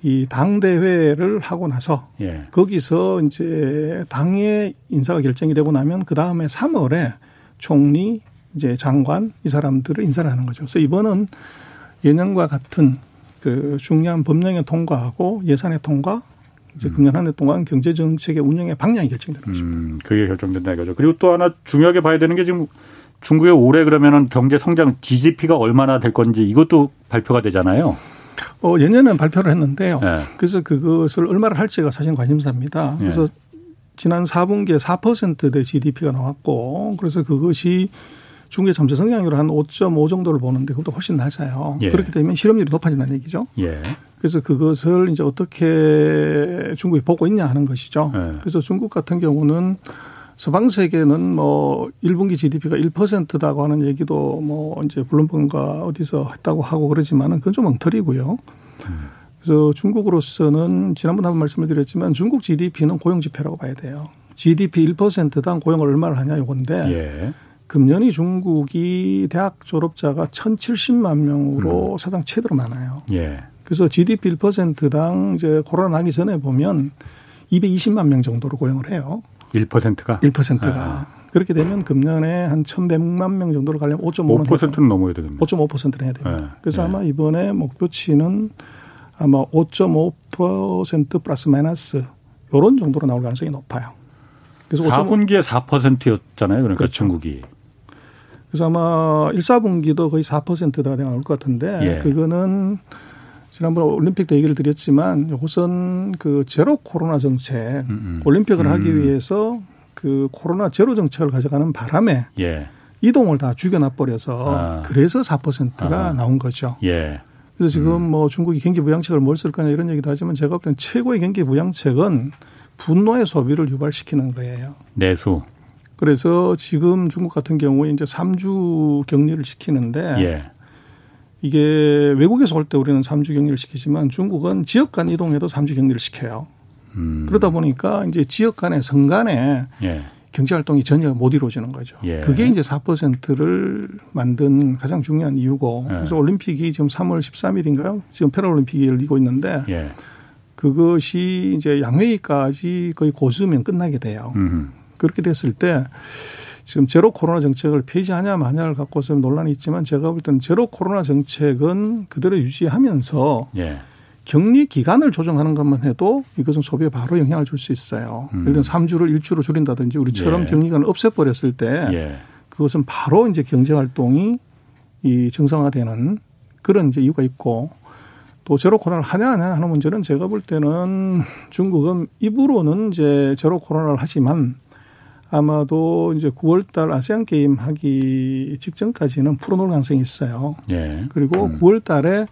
이 당 대회를 하고 나서 예. 거기서 이제 당의 인사가 결정이 되고 나면 그 다음에 3월에 총리 이제 장관 이 사람들을 인사를 하는 거죠. 그래서 이번은 예년과 같은 그 중요한 법령의 통과하고 예산의 통과 이제 금년 한 해 동안 경제 정책의 운영의 방향이 결정되는 거죠. 음, 그게 결정된다 이거죠. 그리고 또 하나 중요하게 봐야 되는 게 지금 중국의 올해 그러면은 경제 성장 GDP가 얼마나 될 건지 이것도 발표가 되잖아요. 어, 예년에는 발표를 했는데요. 네. 그래서 그것을 얼마를 할지가 사실 관심사입니다. 네. 그래서 지난 4분기에 4%대 GDP가 나왔고 그래서 그것이 중국의 잠재 성장률 한 5.5 정도를 보는데 그것도 훨씬 낮아요. 예. 그렇게 되면 실업률이 높아진다는 얘기죠. 예. 그래서 그것을 이제 어떻게 중국이 보고 있냐 하는 것이죠. 예. 그래서 중국 같은 경우는 서방 세계는 뭐 1분기 GDP가 1%다고 하는 얘기도 뭐 이제 블룸버그가 어디서 했다고 하고 그러지만은 그건 좀 엉터리고요. 그래서 중국으로서는 지난번에 한번 말씀을 드렸지만 중국 GDP는 고용 지표라고 봐야 돼요. GDP 1%당 고용을 얼마를 하냐 요건데 예. 금년이 중국이 대학 졸업자가 1,070만 명으로 음. 사상 최대로 많아요. 예. 그래서 GDP 1%당 이제 코로나 나기 전에 보면 220만 명 정도로 고용을 해요. 1%가? 1%가. 아. 그렇게 되면 금년에 한 1,100만 명 정도로 가려면 5.5는 5%는 넘어야 됩니다. 5.5%는 해야 됩니다. 네. 그래서 네. 아마 이번에 목표치는 아마 5.5% 플러스 마이너스 요런 정도로 나올 가능성이 높아요. 그래서 4분기에 4%였잖아요. 그러니까 그렇죠. 중국이. 그래서 아마 1, 4분기도 거의 4%가 나올 것 같은데 예. 그거는 지난번 올림픽 때 얘기를 드렸지만 우선 그 제로 코로나 정책 음음. 음. 올림픽을 음. 하기 위해서 그 코로나 제로 정책을 가져가는 바람에 예. 이동을 다 죽여놔 버려서 아. 그래서 4%가 아. 나온 거죠. 예. 그래서 지금 음. 뭐 중국이 경기 부양책을 뭘 쓸 거냐 이런 얘기도 하지만 제가 볼 때는 최고의 경기 부양책은 분노의 소비를 유발시키는 거예요. 내수. 그래서 지금 중국 같은 경우에 이제 3주 격리를 시키는데 예. 이게 외국에서 올 때 우리는 3주 격리를 시키지만 중국은 지역 간 이동해도 3주 격리를 시켜요. 음. 그러다 보니까 이제 지역 간의 성간에 예. 경제 활동이 전혀 못 이루어지는 거죠. 예. 그게 이제 4%를 만든 가장 중요한 이유고 예. 그래서 올림픽이 지금 3월 13일인가요? 지금 패럴림픽이 열리고 있는데 예. 그것이 이제 양회기까지 거의 고수면 끝나게 돼요. 음. 그렇게 됐을 때 지금 제로 코로나 정책을 폐지하냐 마냐를 갖고서 논란이 있지만 제가 볼 때는 제로 코로나 정책은 그대로 유지하면서 예. 격리 기간을 조정하는 것만 해도 이것은 소비에 바로 영향을 줄 수 있어요. 음. 예를 들면 3주를 1주로 줄인다든지 우리처럼 예. 격리기간을 없애버렸을 때 예. 그것은 바로 이제 경제 활동이 이 정상화되는 그런 이제 이유가 있고 또 제로 코로나를 하냐 안 하냐 하는 문제는 제가 볼 때는 중국은 입으로는 이제 제로 코로나를 하지만 아마도 이제 9월 달 아세안 게임 하기 직전까지는 풀어놓을 가능성이 있어요. 예. 그리고 음. 9월 달에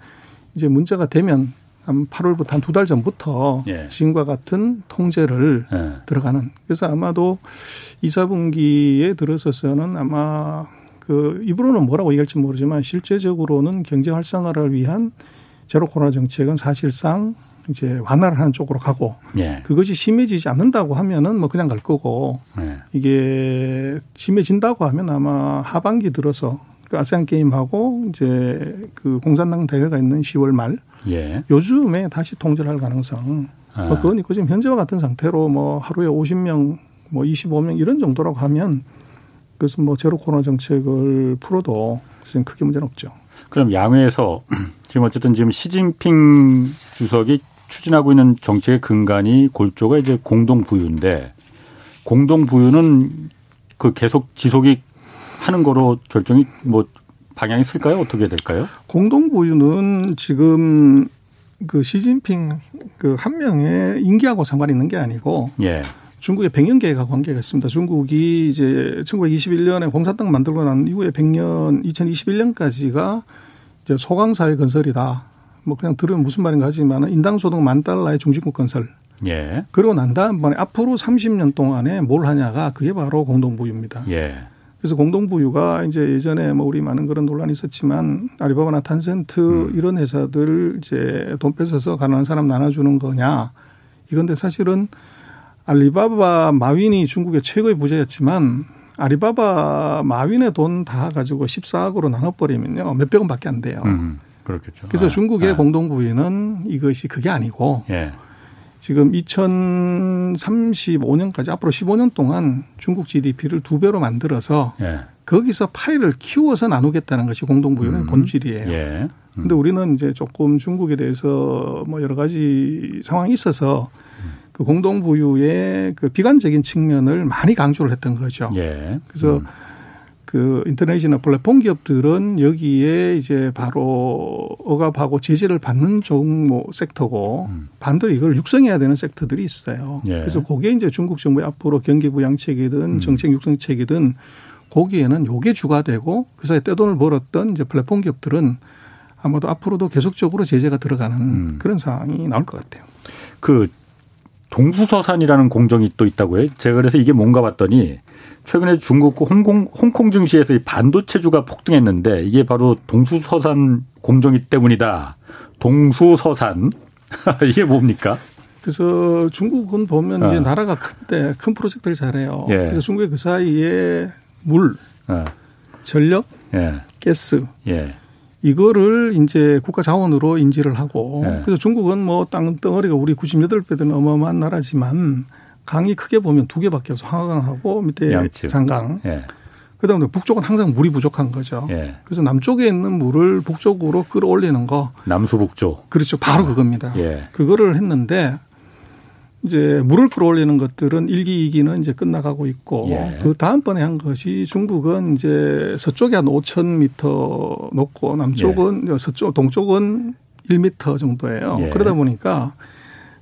이제 문제가 되면 한 8월부터 한 두 달 전부터 예. 지금과 같은 통제를 예. 들어가는. 그래서 아마도 2, 4분기에 들어서서는 아마 그 입으로는 뭐라고 얘기할지 모르지만 실제적으로는 경제 활성화를 위한 제로 코로나 정책은 사실상 이제 완화를 하는 쪽으로 가고 예. 그것이 심해지지 않는다고 하면은 뭐 그냥 갈 거고 예. 이게 심해진다고 하면 아마 하반기 들어서 그 아세안 게임하고 이제 그 공산당 대회가 있는 10월 말 예. 요즘에 다시 통제를 할 가능성. 아. 뭐 그건 있고 지금 현재와 같은 상태로 뭐 하루에 50명 뭐 25명 이런 정도라고 하면 그래서 뭐 제로 코로나 정책을 풀어도 지금 크게 문제는 없죠. 그럼 양회에서 지금 어쨌든 지금 시진핑 주석이 추진하고 있는 정책의 근간이 골조가 이제 공동 부유인데 공동 부유는 그 계속 지속이 하는 거로 결정이 뭐 방향이 쓸까요? 어떻게 될까요? 공동 부유는 지금 그 시진핑 그 한 명의 임기하고 상관이 있는 게 아니고 예. 중국의 백년 계획과 관계가 있습니다. 중국이 이제 1921년에 공산당 만들고 난 이후에 100년 2021년까지가 이제 소강 사회 건설이다. 뭐 그냥 들으면 무슨 말인가 하지만 인당 소득 만 달러의 중진국 건설. 예. 그리고 난 다음번에 앞으로 30년 동안에 뭘 하냐가 그게 바로 공동부유입니다. 예. 그래서 공동부유가 이제 예전에 뭐 우리 많은 그런 논란이 있었지만 아리바바나 탄센트 음. 이런 회사들 이제 돈 뺏어서 가난한 사람 나눠주는 거냐 이건데 사실은 알리바바 마윈이 중국의 최고의 부자였지만 아리바바 마윈의 돈 다 가지고 14억으로 나눠버리면요 몇백 원 밖에 안 돼요. 음, 그렇겠죠. 그래서 아, 중국의 아. 공동부유는 이것이 그게 아니고 예. 지금 2035년까지 앞으로 15년 동안 중국 GDP를 두 배로 만들어서 예. 거기서 파일을 키워서 나누겠다는 것이 공동부유의 음. 본질이에요. 예. 음. 근데 우리는 이제 조금 중국에 대해서 뭐 여러 가지 상황이 있어서 그 공동 부유의 그 비관적인 측면을 많이 강조를 했던 거죠. 예. 그래서 음. 그 인터넷이나 플랫폼 기업들은 여기에 이제 바로 억압하고 제재를 받는 종목 섹터고 음. 반대로 이걸 육성해야 되는 섹터들이 있어요. 예. 그래서 거기에 이제 중국 정부의 앞으로 경기 부양책이든 음. 정책 육성책이든 거기에는 요게 주가 되고 그 사이에 떼돈을 벌었던 이제 플랫폼 기업들은 아마도 앞으로도 계속적으로 제재가 들어가는 음. 그런 상황이 나올 것 같아요. 그 동수서산이라는 공정이 또 있다고요. 제가 그래서 이게 뭔가 봤더니 최근에 중국 홍콩, 홍콩 증시에서 이 반도체주가 폭등했는데 이게 바로 동수서산 공정이 때문이다. 동수서산. 이게 뭡니까? 그래서 중국은 보면 어. 이게 나라가 큰데 큰 프로젝트를 잘해요. 예. 그래서 중국의 그 사이에 물, 어. 전력, 예. 가스, 예. 이거를 이제 국가 자원으로 인지를 하고 예. 그래서 중국은 뭐 땅덩어리가 우리 98배든 어마어마한 나라지만 강이 크게 보면 두 개밖에 없어. 황하강하고 밑에 양측. 장강. 예. 그다음에 북쪽은 항상 물이 부족한 거죠. 예. 그래서 남쪽에 있는 물을 북쪽으로 끌어올리는 거. 남수 북쪽. 그렇죠. 바로 어. 그겁니다. 예. 그거를 했는데 이제 물을 끌어올리는 것들은 1기, 2기는 이제 끝나가고 있고 예. 그 다음번에 한 것이 중국은 이제 서쪽에 한 5천 미터 높고 남쪽은 예. 서쪽 동쪽은 1미터 정도예요. 예. 그러다 보니까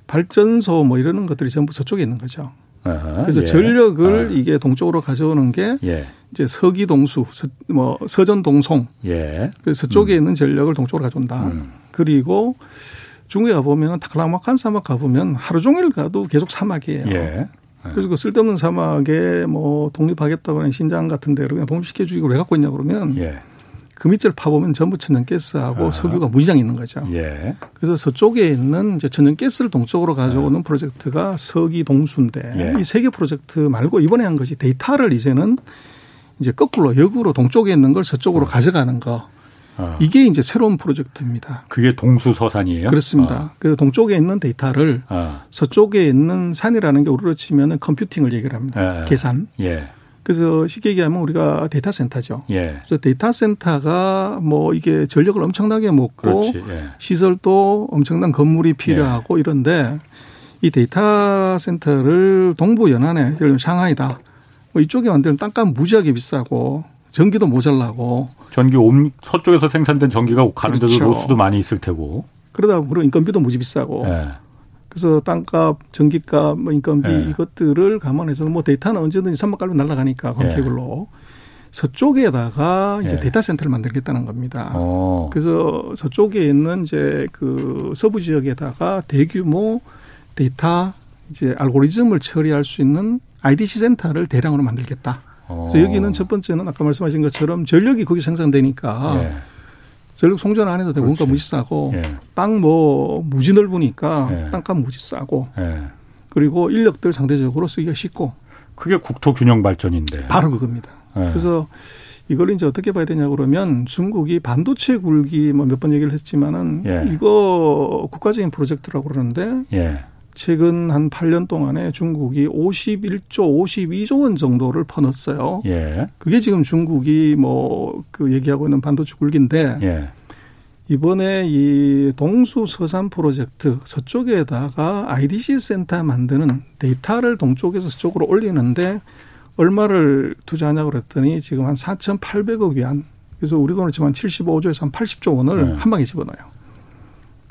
발전소 뭐 이러는 것들이 전부 서쪽에 있는 거죠. 아하, 그래서 예. 전력을 아. 이게 동쪽으로 가져오는 게 예. 이제 서기 동수, 서, 뭐 서전 동송. 예. 그래서 서쪽에 음. 있는 전력을 동쪽으로 가져온다. 음. 그리고 중국에 가보면 타클라마칸 사막 가보면 하루 종일 가도 계속 사막이에요. 예. 그래서 그 쓸데없는 사막에 뭐 독립하겠다고 하는 신장 같은 데를 그냥 독립시켜 주기로 왜 갖고 있냐 그러면 예. 그 밑을 파보면 전부 천연가스하고 아. 석유가 무지장 있는 거죠. 예. 그래서 서쪽에 있는 이제 천연가스를 동쪽으로 가져오는 아. 프로젝트가 서기 동수인데 예. 이 세 개 프로젝트 말고 이번에 한 것이 데이터를 이제는 이제 거꾸로 역으로 동쪽에 있는 걸 서쪽으로 아. 가져가는 거. 어. 이게 이제 새로운 프로젝트입니다. 그게 동수서산이에요? 그렇습니다. 어. 그래서 동쪽에 있는 데이터를 어. 서쪽에 있는 산이라는 게 우리로 치면은 컴퓨팅을 얘기를 합니다. 예. 계산. 예. 그래서 쉽게 얘기하면 우리가 데이터 센터죠. 예. 그래서 데이터 센터가 뭐 이게 전력을 엄청나게 먹고 예. 시설도 엄청난 건물이 필요하고 예. 이런데 이 데이터 센터를 동부 연안에 예를 들면 상하이다. 뭐 이쪽에 만들면 땅값 무지하게 비싸고 전기도 모자라고. 전기 옴 서쪽에서 생산된 전기가 가는데도 그렇죠. 로스도 많이 있을 테고. 그러다 보면 인건비도 무지 비싸고. 네. 그래서 땅값, 전기값, 뭐 인건비 네. 이것들을 감안해서 뭐 데이터는 언제든지 산막갈로 날아가니까 광케이블로 네. 서쪽에다가 이제 네. 데이터 센터를 만들겠다는 겁니다. 오. 어. 그래서 서쪽에 있는 이제 그 서부 지역에다가 대규모 데이터 이제 알고리즘을 처리할 수 있는 IDC 센터를 대량으로 만들겠다. 그래서 여기는 첫 번째는 아까 말씀하신 것처럼 전력이 거기 생산되니까 예. 전력 송전 안 해도 되고 원가 무지 싸고 예. 땅 뭐 무지 넓으니까 예. 땅값 무지 싸고 예. 그리고 인력들 상대적으로 쓰기가 쉽고 그게 국토 균형 발전인데 바로 그겁니다. 예. 그래서 이걸 이제 어떻게 봐야 되냐 그러면 중국이 반도체 굴기 뭐 몇 번 얘기를 했지만은 예. 이거 국가적인 프로젝트라고 그러는데 최근 한 8년 동안에 중국이 51조, 52조 원 정도를 퍼넣었어요. 예. 그게 지금 중국이 뭐 그 얘기하고 있는 반도체 굴기인데 예. 이번에 이 동수 서산 프로젝트 서쪽에다가 IDC 센터 만드는 데이터를 동쪽에서 서쪽으로 올리는데 얼마를 투자하냐고 그랬더니 지금 한 4,800억 위안. 그래서 우리 돈으로 치면 75조에서 한 80조 원을 네. 한 방에 집어넣어요.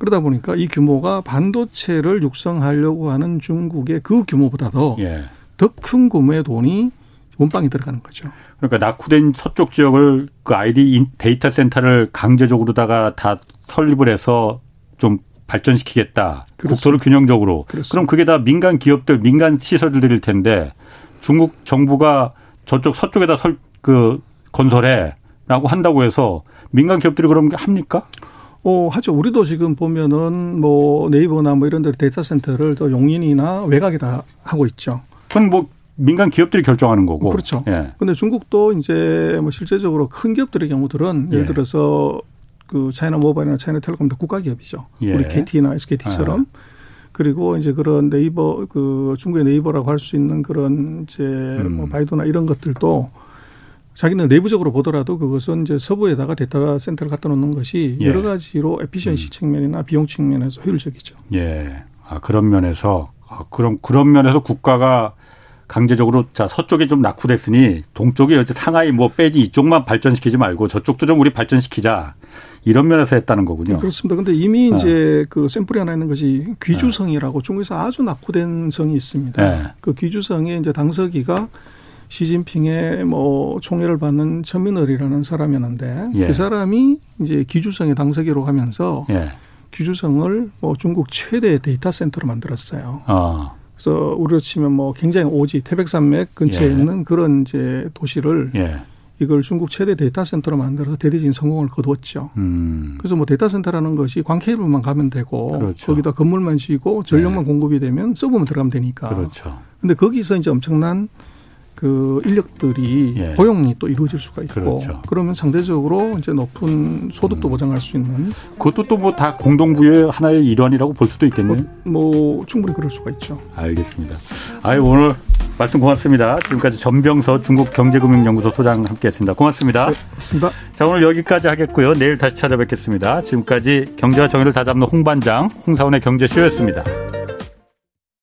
그러다 보니까 이 규모가 반도체를 육성하려고 하는 중국의 그 규모보다도 예. 더 큰 규모의 돈이 one방에 들어가는 거죠. 그러니까 낙후된 서쪽 지역을 그 아이디 데이터 센터를 강제적으로다가 다 설립을 해서 좀 발전시키겠다. 그렇습니다. 국토를 균형적으로. 그렇습니다. 그럼 그게 다 민간 기업들, 민간 시설들일 텐데 중국 정부가 저쪽 서쪽에다 설, 그 건설해라고 한다고 해서 민간 기업들이 그런 게 합니까? 어, 하죠. 우리도 지금 보면은 뭐 네이버나 뭐 이런 데 데이터 센터를 또 용인이나 외곽에 다 하고 있죠. 그건 뭐 민간 기업들이 결정하는 거고. 그렇죠. 예. 근데 중국도 이제 뭐 실제적으로 큰 기업들의 경우들은 예를 예. 들어서 그 차이나 모바일이나 차이나 텔레콤 다 국가 기업이죠. 예. 우리 KT나 SKT처럼. 아. 그리고 이제 그런 네이버 그 중국의 네이버라고 할 수 있는 그런 이제 음. 뭐 바이두나 이런 것들도 자기는 내부적으로 보더라도 그것은 이제 서부에다가 데이터 센터를 갖다 놓는 것이 예. 여러 가지로 efficiency 음. 측면이나 비용 측면에서 효율적이죠. 예. 아, 그런 면에서 아, 그럼 그런 면에서 국가가 강제적으로 자 서쪽이 좀 낙후됐으니 동쪽이 어째 상하이 뭐 빼지 이쪽만 발전시키지 말고 저쪽도 좀 우리 발전시키자 이런 면에서 했다는 거군요. 네, 그렇습니다. 근데 이미 네. 이제 그 샘플이 하나 있는 것이 귀주성이라고 네. 중국에서 아주 낙후된 성이 있습니다. 네. 그 귀주성에 이제 당서기가 시진핑의 뭐 총애를 받는 천민월이라는 사람이었는데 예. 그 사람이 이제 기주성의 당서기로 가면서 예. 기주성을 뭐 중국 최대 데이터 센터로 만들었어요. 아. 그래서 우리로 치면 뭐 굉장히 오지 태백산맥 근처에 예. 있는 그런 이제 도시를 예. 이걸 중국 최대 데이터 센터로 만들어서 대대적인 성공을 거두었죠. 음. 그래서 뭐 데이터 센터라는 것이 광케이블만 가면 되고 그렇죠. 거기다 건물만 짓고 전력만 예. 공급이 되면 서버만 들어가면 되니까. 그렇죠. 근데 거기서 이제 엄청난 그 인력들이 예. 고용이 또 이루어질 수가 있고 그렇죠. 그러면 상대적으로 이제 높은 소득도 음. 보장할 수 있는 그것도 또 뭐 다 공동부유의 하나의 일환이라고 볼 수도 있겠네요. 뭐, 뭐 충분히 그럴 수가 있죠. 알겠습니다. 아유 오늘 말씀 고맙습니다. 지금까지 전병서 중국 경제금융연구소 소장 함께했습니다. 고맙습니다. 네, 고맙습니다. 자 오늘 여기까지 하겠고요. 내일 다시 찾아뵙겠습니다. 지금까지 경제와 정의를 다잡는 홍반장 홍사원의 경제쇼였습니다.